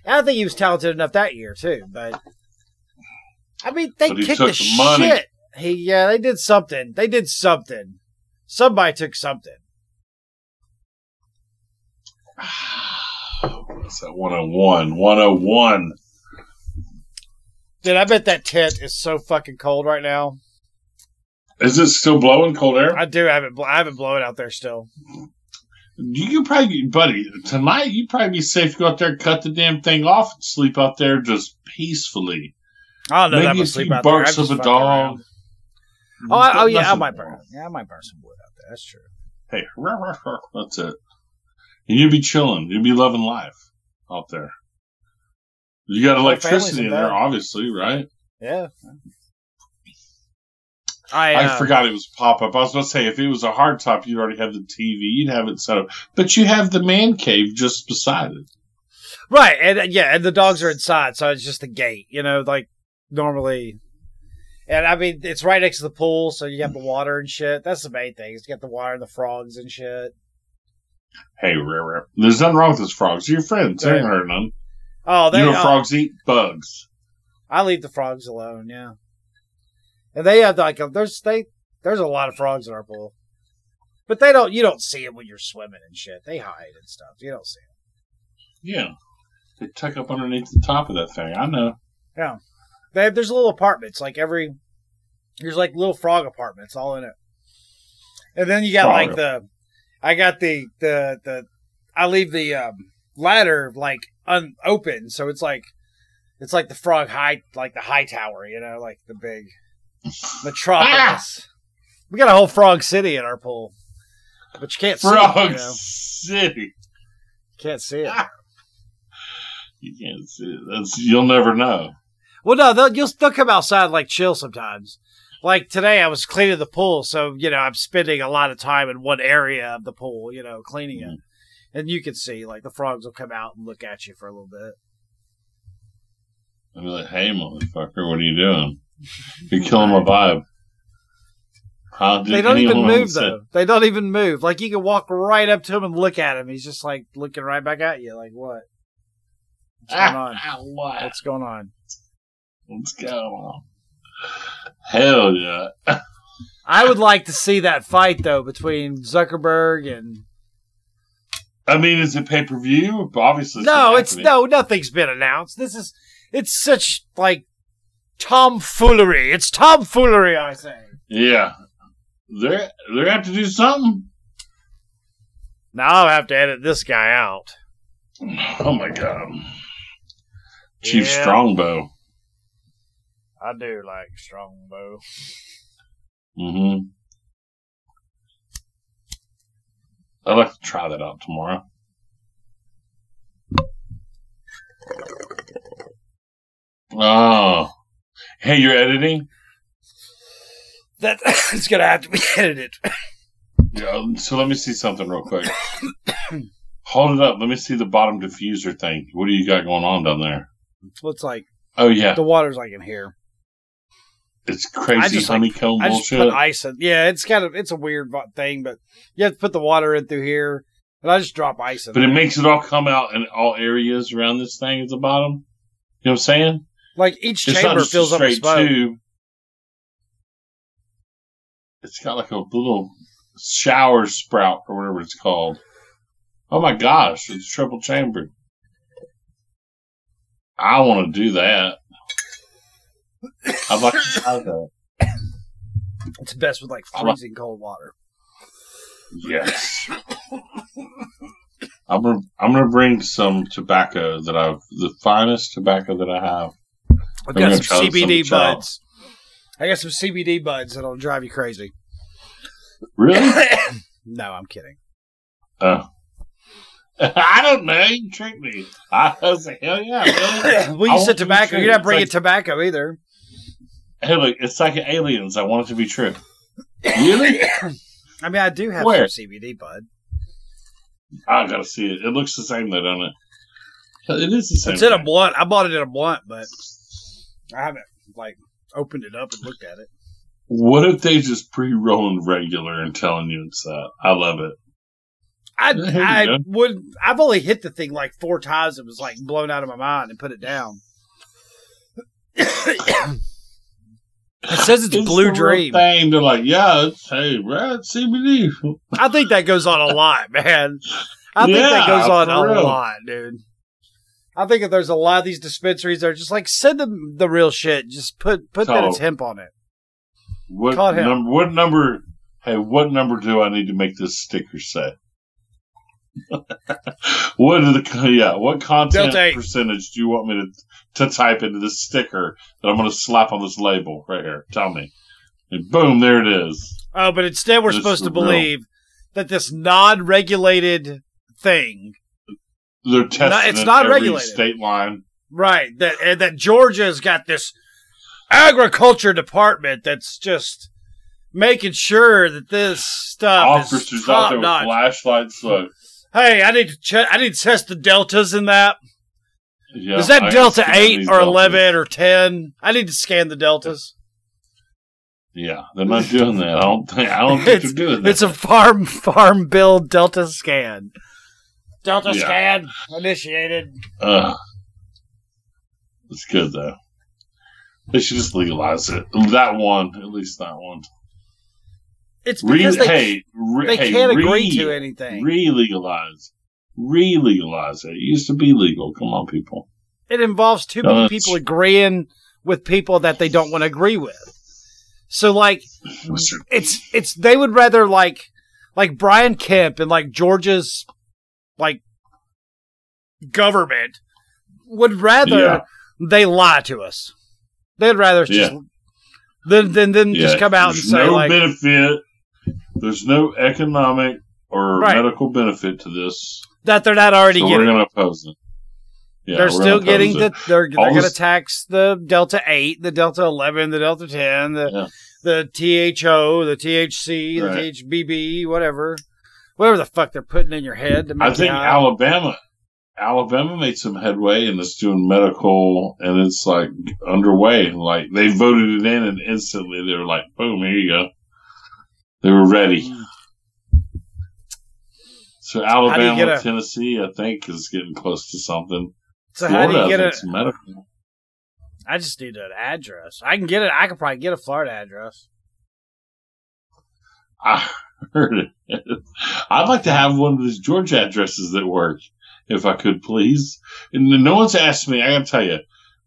And I think he was talented enough that year too. But I mean, they kicked the, the money. He, yeah, they did something. They did something. Somebody took something. What's that? 101. 101. Dude, I bet that tent is so fucking cold right now. Is it still blowing cold air? I do have it. I have it blowing out there still. You could probably, buddy, tonight you'd probably be safe to go out there, cut the damn thing off, and sleep out there just peacefully. I don't know Maybe a gonna sleep few out there. Barks just of a dog. around. Oh, I, oh yeah, I might burn. Yeah, I might burn some wood out there. That's true. Hey, that's it. And you'd be chilling. You'd be loving life out there. You got electricity in there, obviously, right? Yeah. I, I uh, forgot it was pop up. I was going to say if it was a hard top, you'd already have the TV, you'd have it set up, but you have the man cave just beside it. Right, and uh, yeah, and the dogs are inside, so it's just a gate, you know, like normally. And I mean, it's right next to the pool, so you have the mm. water and shit. That's the main thing. You got the water and the frogs and shit. Hey, rare, rare. There's nothing wrong with those frogs. They're your friends. They ain't hurting none. Oh, they. you know, frogs eat bugs. I leave the frogs alone. Yeah, and they have like a, there's they there's a lot of frogs in our pool, but they don't. You don't see them when you're swimming and shit. They hide and stuff. You don't see them. Yeah. They tuck up underneath the top of that thing. I know. They have, there's little apartments like every there's like little frog apartments all in it, and then you got Frog. like the I got the the the I leave the um, ladder like unopened, so it's like it's like the frog high like the high tower, you know, like the big metropolis. We got a whole frog city in our pool, but you can't see Frog it. You know? City. Can't see it. You can't see it. That's, you'll never know. Well, no, they'll you'll they'll come outside like chill sometimes. Like today, I was cleaning the pool, so you know I'm spending a lot of time in one area of the pool, you know, cleaning it, and you can see like the frogs will come out and look at you for a little bit. Be like, hey, motherfucker, what are you doing? You're killing my vibe. How did They don't even move say- though. They don't even move. Like you can walk right up to him and look at him. He's just like looking right back at you. Like what? What's going on? Ah, what? What's going on? Going on? Hell yeah. I would like to see that fight though between Zuckerberg and I mean, is it pay per view? Obviously, no, it's happening. no, nothing's been announced. This is it's such like tomfoolery. It's tomfoolery, I say. Yeah, they're they have to do something. Now I'll have to edit this guy out. Oh my god, Chief Yeah. Strongbow. I do like Strongbow. Mm-hmm. I'd like to try that out tomorrow. Oh, hey, you're editing. That it's gonna have to be edited. Yeah, so let me see something real quick. Hold it up. Let me see the bottom diffuser thing. What do you got going on down there? Looks like Oh yeah, the water's like in here. It's I crazy just, like, honeycomb I just bullshit. put ice in. Yeah, it's kind of it's a weird thing, but you have to put the water in through here, and I just drop ice in. but it makes it all come out in all areas around this thing at the bottom. You know what I'm saying? like each It's chamber a fills up smoke. tube. It's got like a little shower sprout or whatever it's called. Oh my gosh, it's triple chambered. I want to do that. To try that. It's best with like I freezing cold water. Yes. I'm gonna I'm gonna bring some tobacco that I've the finest tobacco that I have. I've got some try some CBD buds. I got some CBD buds that'll drive you crazy. Really? no, I'm kidding. Oh. I don't know. You can trick me. I was like, hell yeah. Well, you want said tobacco. You're not bringing like- tobacco either. Hey, look, it's like aliens. I want it to be true. Really? I mean, I do have Where? some CBD bud. I gotta see it. It looks the same though, don't it? It is the same. It's in a blunt. I bought it in a blunt, but I haven't like opened it up and looked at it. What if they just pre-rolling regular and telling you it's that? I love it. I I would. I've only hit the thing like four times. It was like blown out of my mind and put it down. it says it's, It's Blue Dream. Thing. They're like, yeah, it's hey, right, CBD. I think that goes on a lot, man. I think that goes on a real. lot, dude. I think if there's a lot of these dispensaries that are just like send them the real shit. Just put put that it's hemp on it. What Call him. number? What number? Hey, what number do I need to make this sticker say? what are the yeah? What content percentage do you want me to to type into this sticker that I'm going to slap on this label right here? Tell me. And boom, there it is. Oh, but instead we're This supposed to is real. believe that this non-regulated thing, They're testing it's it not regulated. state line. Right. That and that Georgia's got this agriculture department that's just making sure that this stuff is Officers out there with flashlights. Look, Hey, I need to check. I need to test the deltas in that. Yeah, is that I delta eight these or deltas. eleven or ten? I need to scan the deltas. Yeah, they're not doing that. I don't think. I don't think It's, they're doing that. it's a farm farm bill delta scan. Delta Yeah. scan initiated. Uh, it's good though. They should just legalize it. That one, at least that one. It's Re- because they, hey, re- they hey, can't agree to anything. Re-legalize, re-legalize it. It used to be legal. Come on, people. it involves too many people agreeing with people that they don't want to agree with. So like it's it's they would rather like like Brian Kemp and like Georgia's like government would rather Yeah. they lie to us. They'd rather just than than, than just Yeah, come out and there's say no like benefit. There's no economic or Right. medical benefit to this. That they're not already So we're going to oppose it. Yeah, they're still getting the they're they're going to tax the Delta Eight, the Delta Eleven, the Delta Ten, the Yeah. the THO, the THC, the Right. THBB, whatever, whatever the fuck they're putting in your head. To I think. Alabama, Alabama made some headway and it's doing medical and it's like underway. Like they voted it in and instantly they were like, boom, here you go. They were ready. Mm. So Alabama, a- Tennessee, I think is getting close to something. So how do you Florida, get I a? think's medical. I just need an address. I can get it. I could probably get a Florida address. I heard it. I'd like to have one of these Georgia addresses that work, if I could, please. And no one's asked me. I gotta tell you,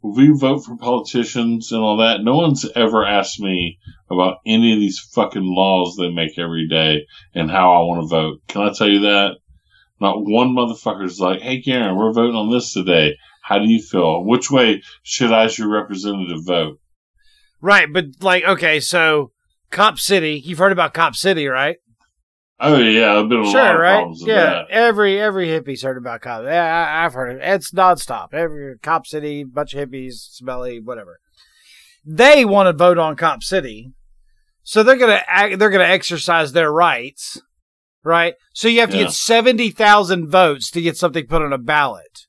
we vote for politicians and all that. No one's ever asked me about any of these fucking laws they make every day and how I want to vote. Can I tell you that? Not one motherfucker's like, "Hey, Karen, we're voting on this today. How do you feel? Which way should I, as your representative, vote?" Right, but like, okay, so Cop City. You've heard about Cop City, right? Oh yeah, I've been a lot Sure, of right? problems Yeah, that. every every hippie's heard about cops. Yeah, I, I've heard it. It's nonstop. Every Cop City, bunch of hippies, smelly, whatever. They want to vote on Cop City, so they're gonna act, they're gonna exercise their rights, right? So you have to Yeah. get seventy thousand votes to get something put on a ballot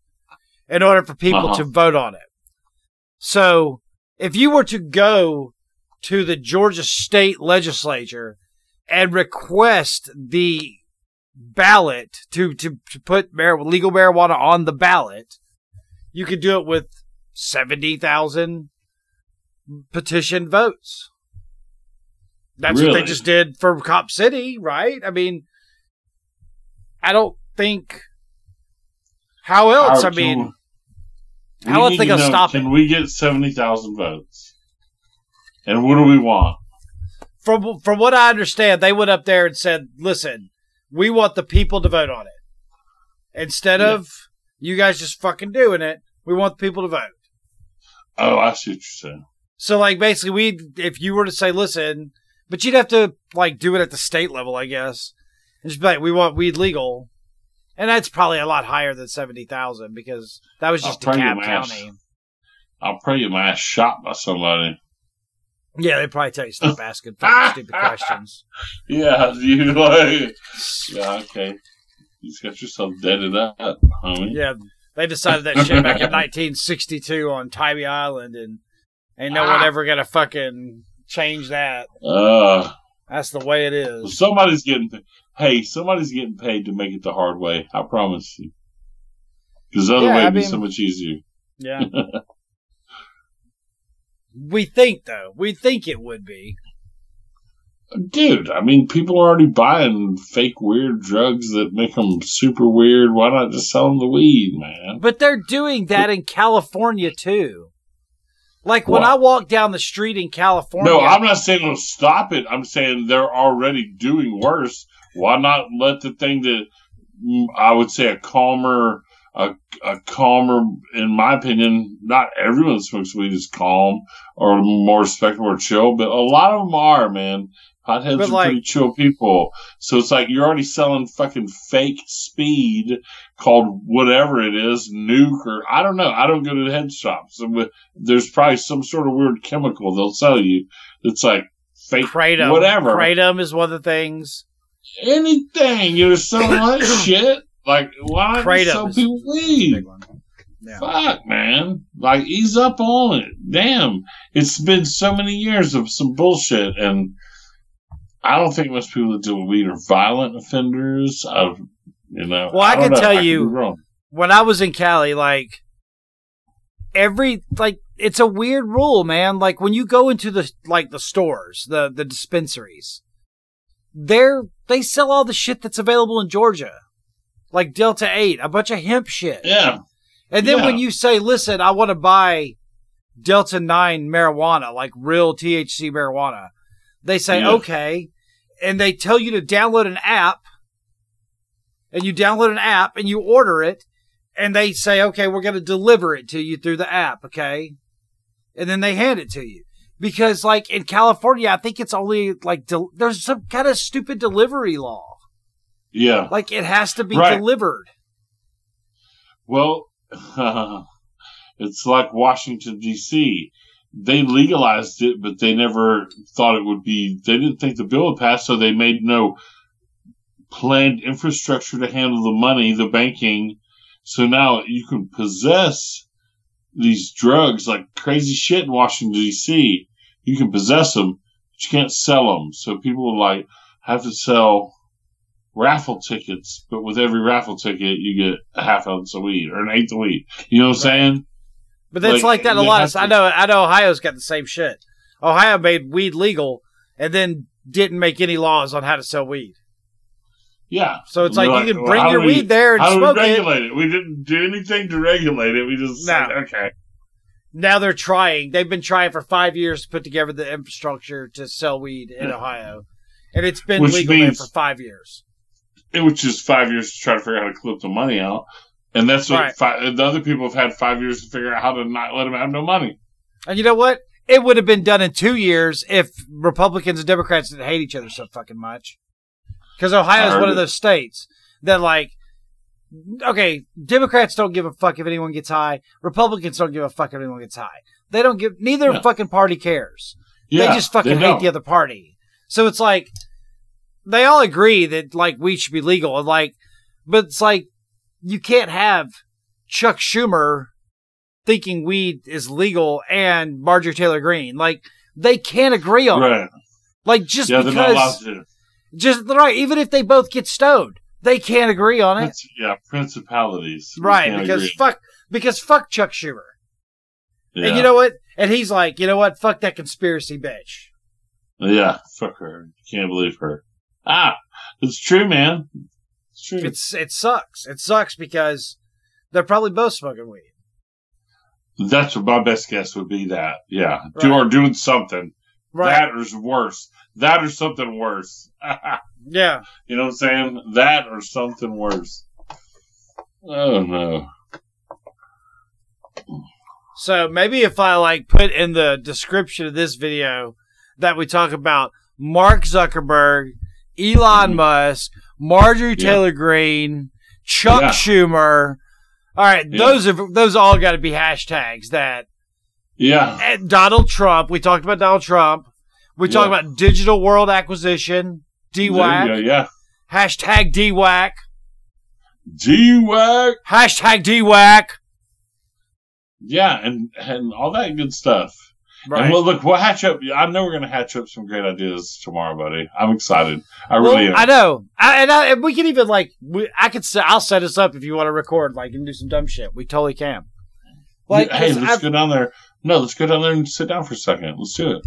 in order for people Uh-huh. to vote on it. So if you were to go to the Georgia state legislature and request the ballot to, to, to put mar- legal marijuana on the ballot, you could do it with 70,000 petition votes. That's what they just did for Cop City, right? I mean, I don't think. How else? I mean, how else they gonna know, stop Can it? we get seventy thousand votes? And what do we want? From from what I understand, they went up there and said, "Listen, we want the people to vote on it instead Yeah. of you guys just fucking doing it. We want the people to vote." Oh, I see what you're saying. So, like, basically, we if you were to say, "Listen," but you'd have to like do it at the state level, I guess, and just be like, "We want weed legal," and that's probably a lot higher than seventy thousand because that was just DeKalb ass. County. I'll pray you my ass shot by somebody. Yeah, they probably tell you stop asking fucking stupid questions. Yeah, you like. Yeah, okay. You just got yourself deaded up, homie. Yeah, they decided that shit back in 1962 on Tybee Island, and ain't no one Ah. ever gonna fucking change that. Uh, That's the way it is. somebody's getting. Hey, somebody's getting paid to make it the hard way. I promise you. Because the other Yeah, way I would be mean- so much easier. Yeah. We think though, we think it would be. Dude, I mean, people are already buying fake weird drugs that make them super weird. Why not just sell them the weed, man? But they're doing that in California too. Like when What? I walk down the street in California. No, I'm not saying they'll stop it. I'm saying they're already doing worse. Why not let the thing that mm, I would say a calmer, a, a calmer, in my opinion, not everyone smokes weed is calm or more respectable or chill, but a lot of them are, man. Potheads But, are like- pretty chill people. So it's like you're already selling fucking fake speed called whatever it is, nuke or I don't know. I don't go to the head shops. There's probably some sort of weird chemical they'll sell you that's like fake Kratom. whatever. Kratom is one of the things. anything. You're selling that shit. Like, why Kratom just people weed? Yeah. Fuck, man. Like, ease up on it. Damn. It's been so many years of some bullshit, and I don't think most people that deal with weed are violent offenders. I, you know. Well, I don't can know. tell could you- when I was in Cali, like every like it's a weird rule, man. Like when you go into the like the stores, the the dispensaries, they're they sell all the shit that's available in Georgia. Like Delta 8, a bunch of hemp shit. Yeah. And then yeah. when you say, "Listen, I want to buy Delta 9 marijuana, like real THC marijuana." They say, Yeah. "Okay." And they tell you to download an app. And you download an app and you order it and they say, "Okay, we're going to deliver it to you through the app, okay?" And then they hand it to you. Because like in California, I think it's only like del- there's some kind of stupid delivery law. Yeah. Like it has to be Right. delivered. Well, it's like Washington D.C. They legalized it, but they never thought it would be. They didn't think the bill would pass, so they made no planned infrastructure to handle the money, the banking. So now you can possess these drugs like crazy shit in Washington D.C. You can possess them, but you can't sell them. So people like have to sell raffle tickets, but with every raffle ticket, you get a half ounce of weed or an eighth of weed. You know what I'm saying? But that's like, Like, that a lot of. I know. I know. Ohio's got the same shit. Ohio made weed legal and then didn't make any laws on how to sell weed. Yeah. So it's They're like, you can bring how your we- weed there and How do we smoke it. it? We didn't do anything to regulate it. We just No. said, okay. Now they're trying. They've been trying for five years to put together the infrastructure to sell weed in Yeah. Ohio, and it's been Which legal there for five years. It was just five years to try to figure out how to clip the money out. And that's what Right. fi- the other people have had five years to figure out how to not let them have no money. And you know what? It would have been done in two years if Republicans and Democrats didn't hate each other so fucking much. Because Ohio is one of those states that, like, okay, Democrats don't give a fuck if anyone gets high. Republicans don't give a fuck if anyone gets high. They don't give. Neither Yeah. fucking party cares. Yeah, they just fucking hate the other party. So it's like they all agree that like weed should be legal, and like, but it's like you can't have Chuck Schumer thinking weed is legal and Marjorie Taylor Greene. Like they can't agree on it. Right. Like just Yeah, because, just right. Even if they both get stoned, they can't agree on it. Yeah, principalities. Right? Because agree. fuck, because fuck Chuck Schumer. yeah. And you know what? And he's like, you know what? Fuck that conspiracy bitch. yeah, fuck her. Can't believe her. Ah, it's true, man. It's true. It's it sucks. It sucks because they're probably both smoking weed. That's what my best guess would be. That yeah, do Right. or doing something. Right. That or worse. That or something worse. yeah. you know what I'm saying? That or something worse. Oh no. So maybe if I like put in the description of this video that we talk about Mark Zuckerberg, Elon Mhm. Musk, Marjorie Yeah. Taylor Greene, Chuck Yeah. Schumer. All right, Yeah. those are those all got to be hashtags that Yeah. and Donald Trump. We talked about Donald Trump. We talked about digital world acquisition, DWAC, Yeah. hashtag DWAC, G-Wack. hashtag DWAC. Yeah, and and all that good stuff. Right. And well, look, we'll hatch up. I know we're going to hatch up some great ideas tomorrow, buddy. I'm excited. I Well, really am. I know, I, and, I, and we can even like, we, I could, I'll set us up if you want to record, like, and do some dumb shit. We totally can. Like, hey, let's I've- go down there. No, let's go down there and sit down for a second. Let's do it.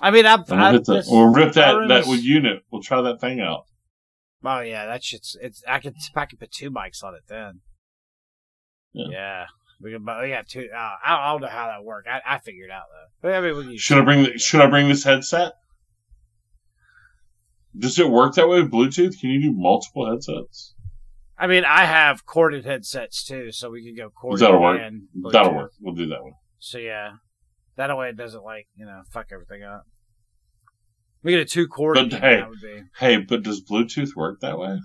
I mean, I've, we'll, I've hit the, this- we'll rip that, that is- unit. We'll try that thing out. Oh yeah, that shit's. It's. I could. I could put two mics on it then. Yeah. Yeah. We can. But we got two. Uh, I, I don't know how that worked. I, I figured it out though. I mean, Should I bring the, Should I bring this headset? Does it work that way with Bluetooth? Can you do multiple headsets? I mean, I have corded headsets too, so we could go corded That'll work. and That'll work. We'll do that one. So yeah, that way it doesn't like you know fuck everything up. We get a two cord. But, hey, that would be. Hey, but does Bluetooth work that way?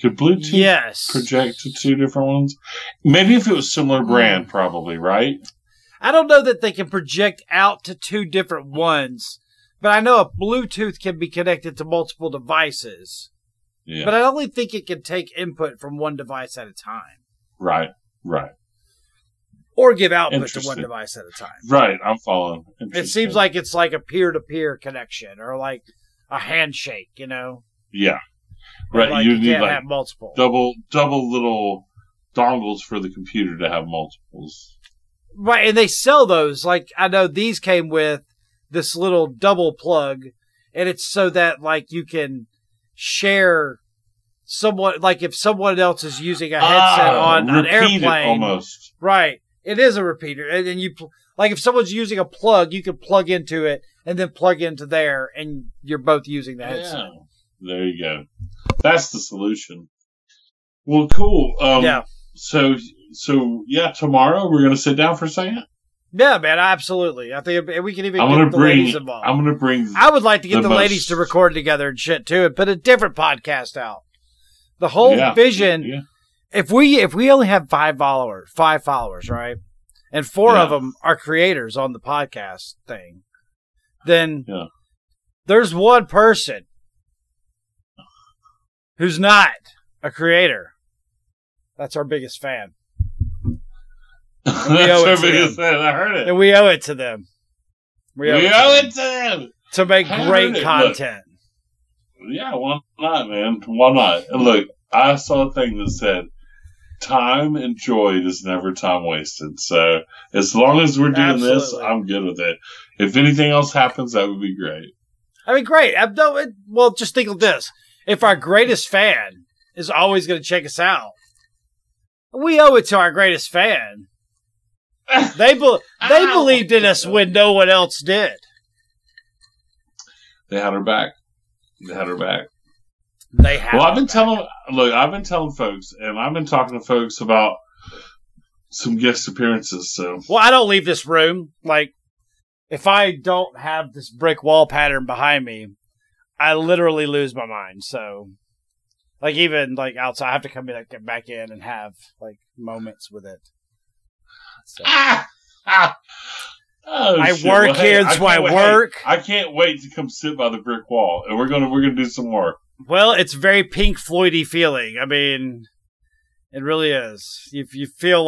Could Bluetooth Yes. project to two different ones? Maybe if it was similar Hmm. brand, probably right. I don't know that they can project out to two different ones, but I know a Bluetooth can be connected to multiple devices. Yeah, But I only think it can take input from one device at a time, right, right, or give output to one device at a time. right. I'm following. It seems like it's like a peer-to-peer connection, or like a handshake. You know, yeah, right. Like you you need like multiple. double double little dongles for the computer to have multiples. Right, and they sell those. Like I know these came with this little double plug, and it's so that like you can share someone like if someone else is using a headset Ah, on an airplane. almost. Right, it is a repeater, and then you pl- like if someone's using a plug, you can plug into it and then plug into there, and you're both using the headset. Yeah. There you go. That's the solution. Well, cool. Um, yeah. So, so yeah, tomorrow we're gonna sit down for a second. Yeah, man, absolutely. I think we can even I'm get gonna the bring. ladies involved. I'm gonna bring. I would like to get the the, ladies to record together and shit too, and put a different podcast out. The whole yeah, vision. Yeah. If we if we only have five followers, five followers, right, and four of them are creators on the podcast thing, then Yeah. there's one person who's not a creator. That's our biggest fan, That's our to biggest fan. I heard it. and we owe it to them. We, to owe them it to them. to make I great it. Look. content. Yeah, why not, man? Why not? And look, I saw a thing that said, "Time enjoyed is never time wasted." So as long as we're doing this, I'm good with it. If anything else happens, that would be great. I mean, great. I, no, it, well, just think of this: if our greatest fan is always going to check us out, we owe it to our greatest fan. They be, they believed in us when no one else did. They had her back. They had her back. They have. Well, I've been telling look, I've been telling folks, and I've been talking to folks about some guest appearances. So Well, I don't leave this room. Like, if I don't have this brick wall pattern behind me, I literally lose my mind. So, like, even like outside, I have to come back back in and have like moments with it. So, ah, ah. Oh, I shit. work Well, hey, here. That's why I can't hey, work. I can't wait to come sit by the brick wall, and we're gonna we're gonna do some more. Well, it's very Pink Floydy feeling. I mean, it really is. If you feel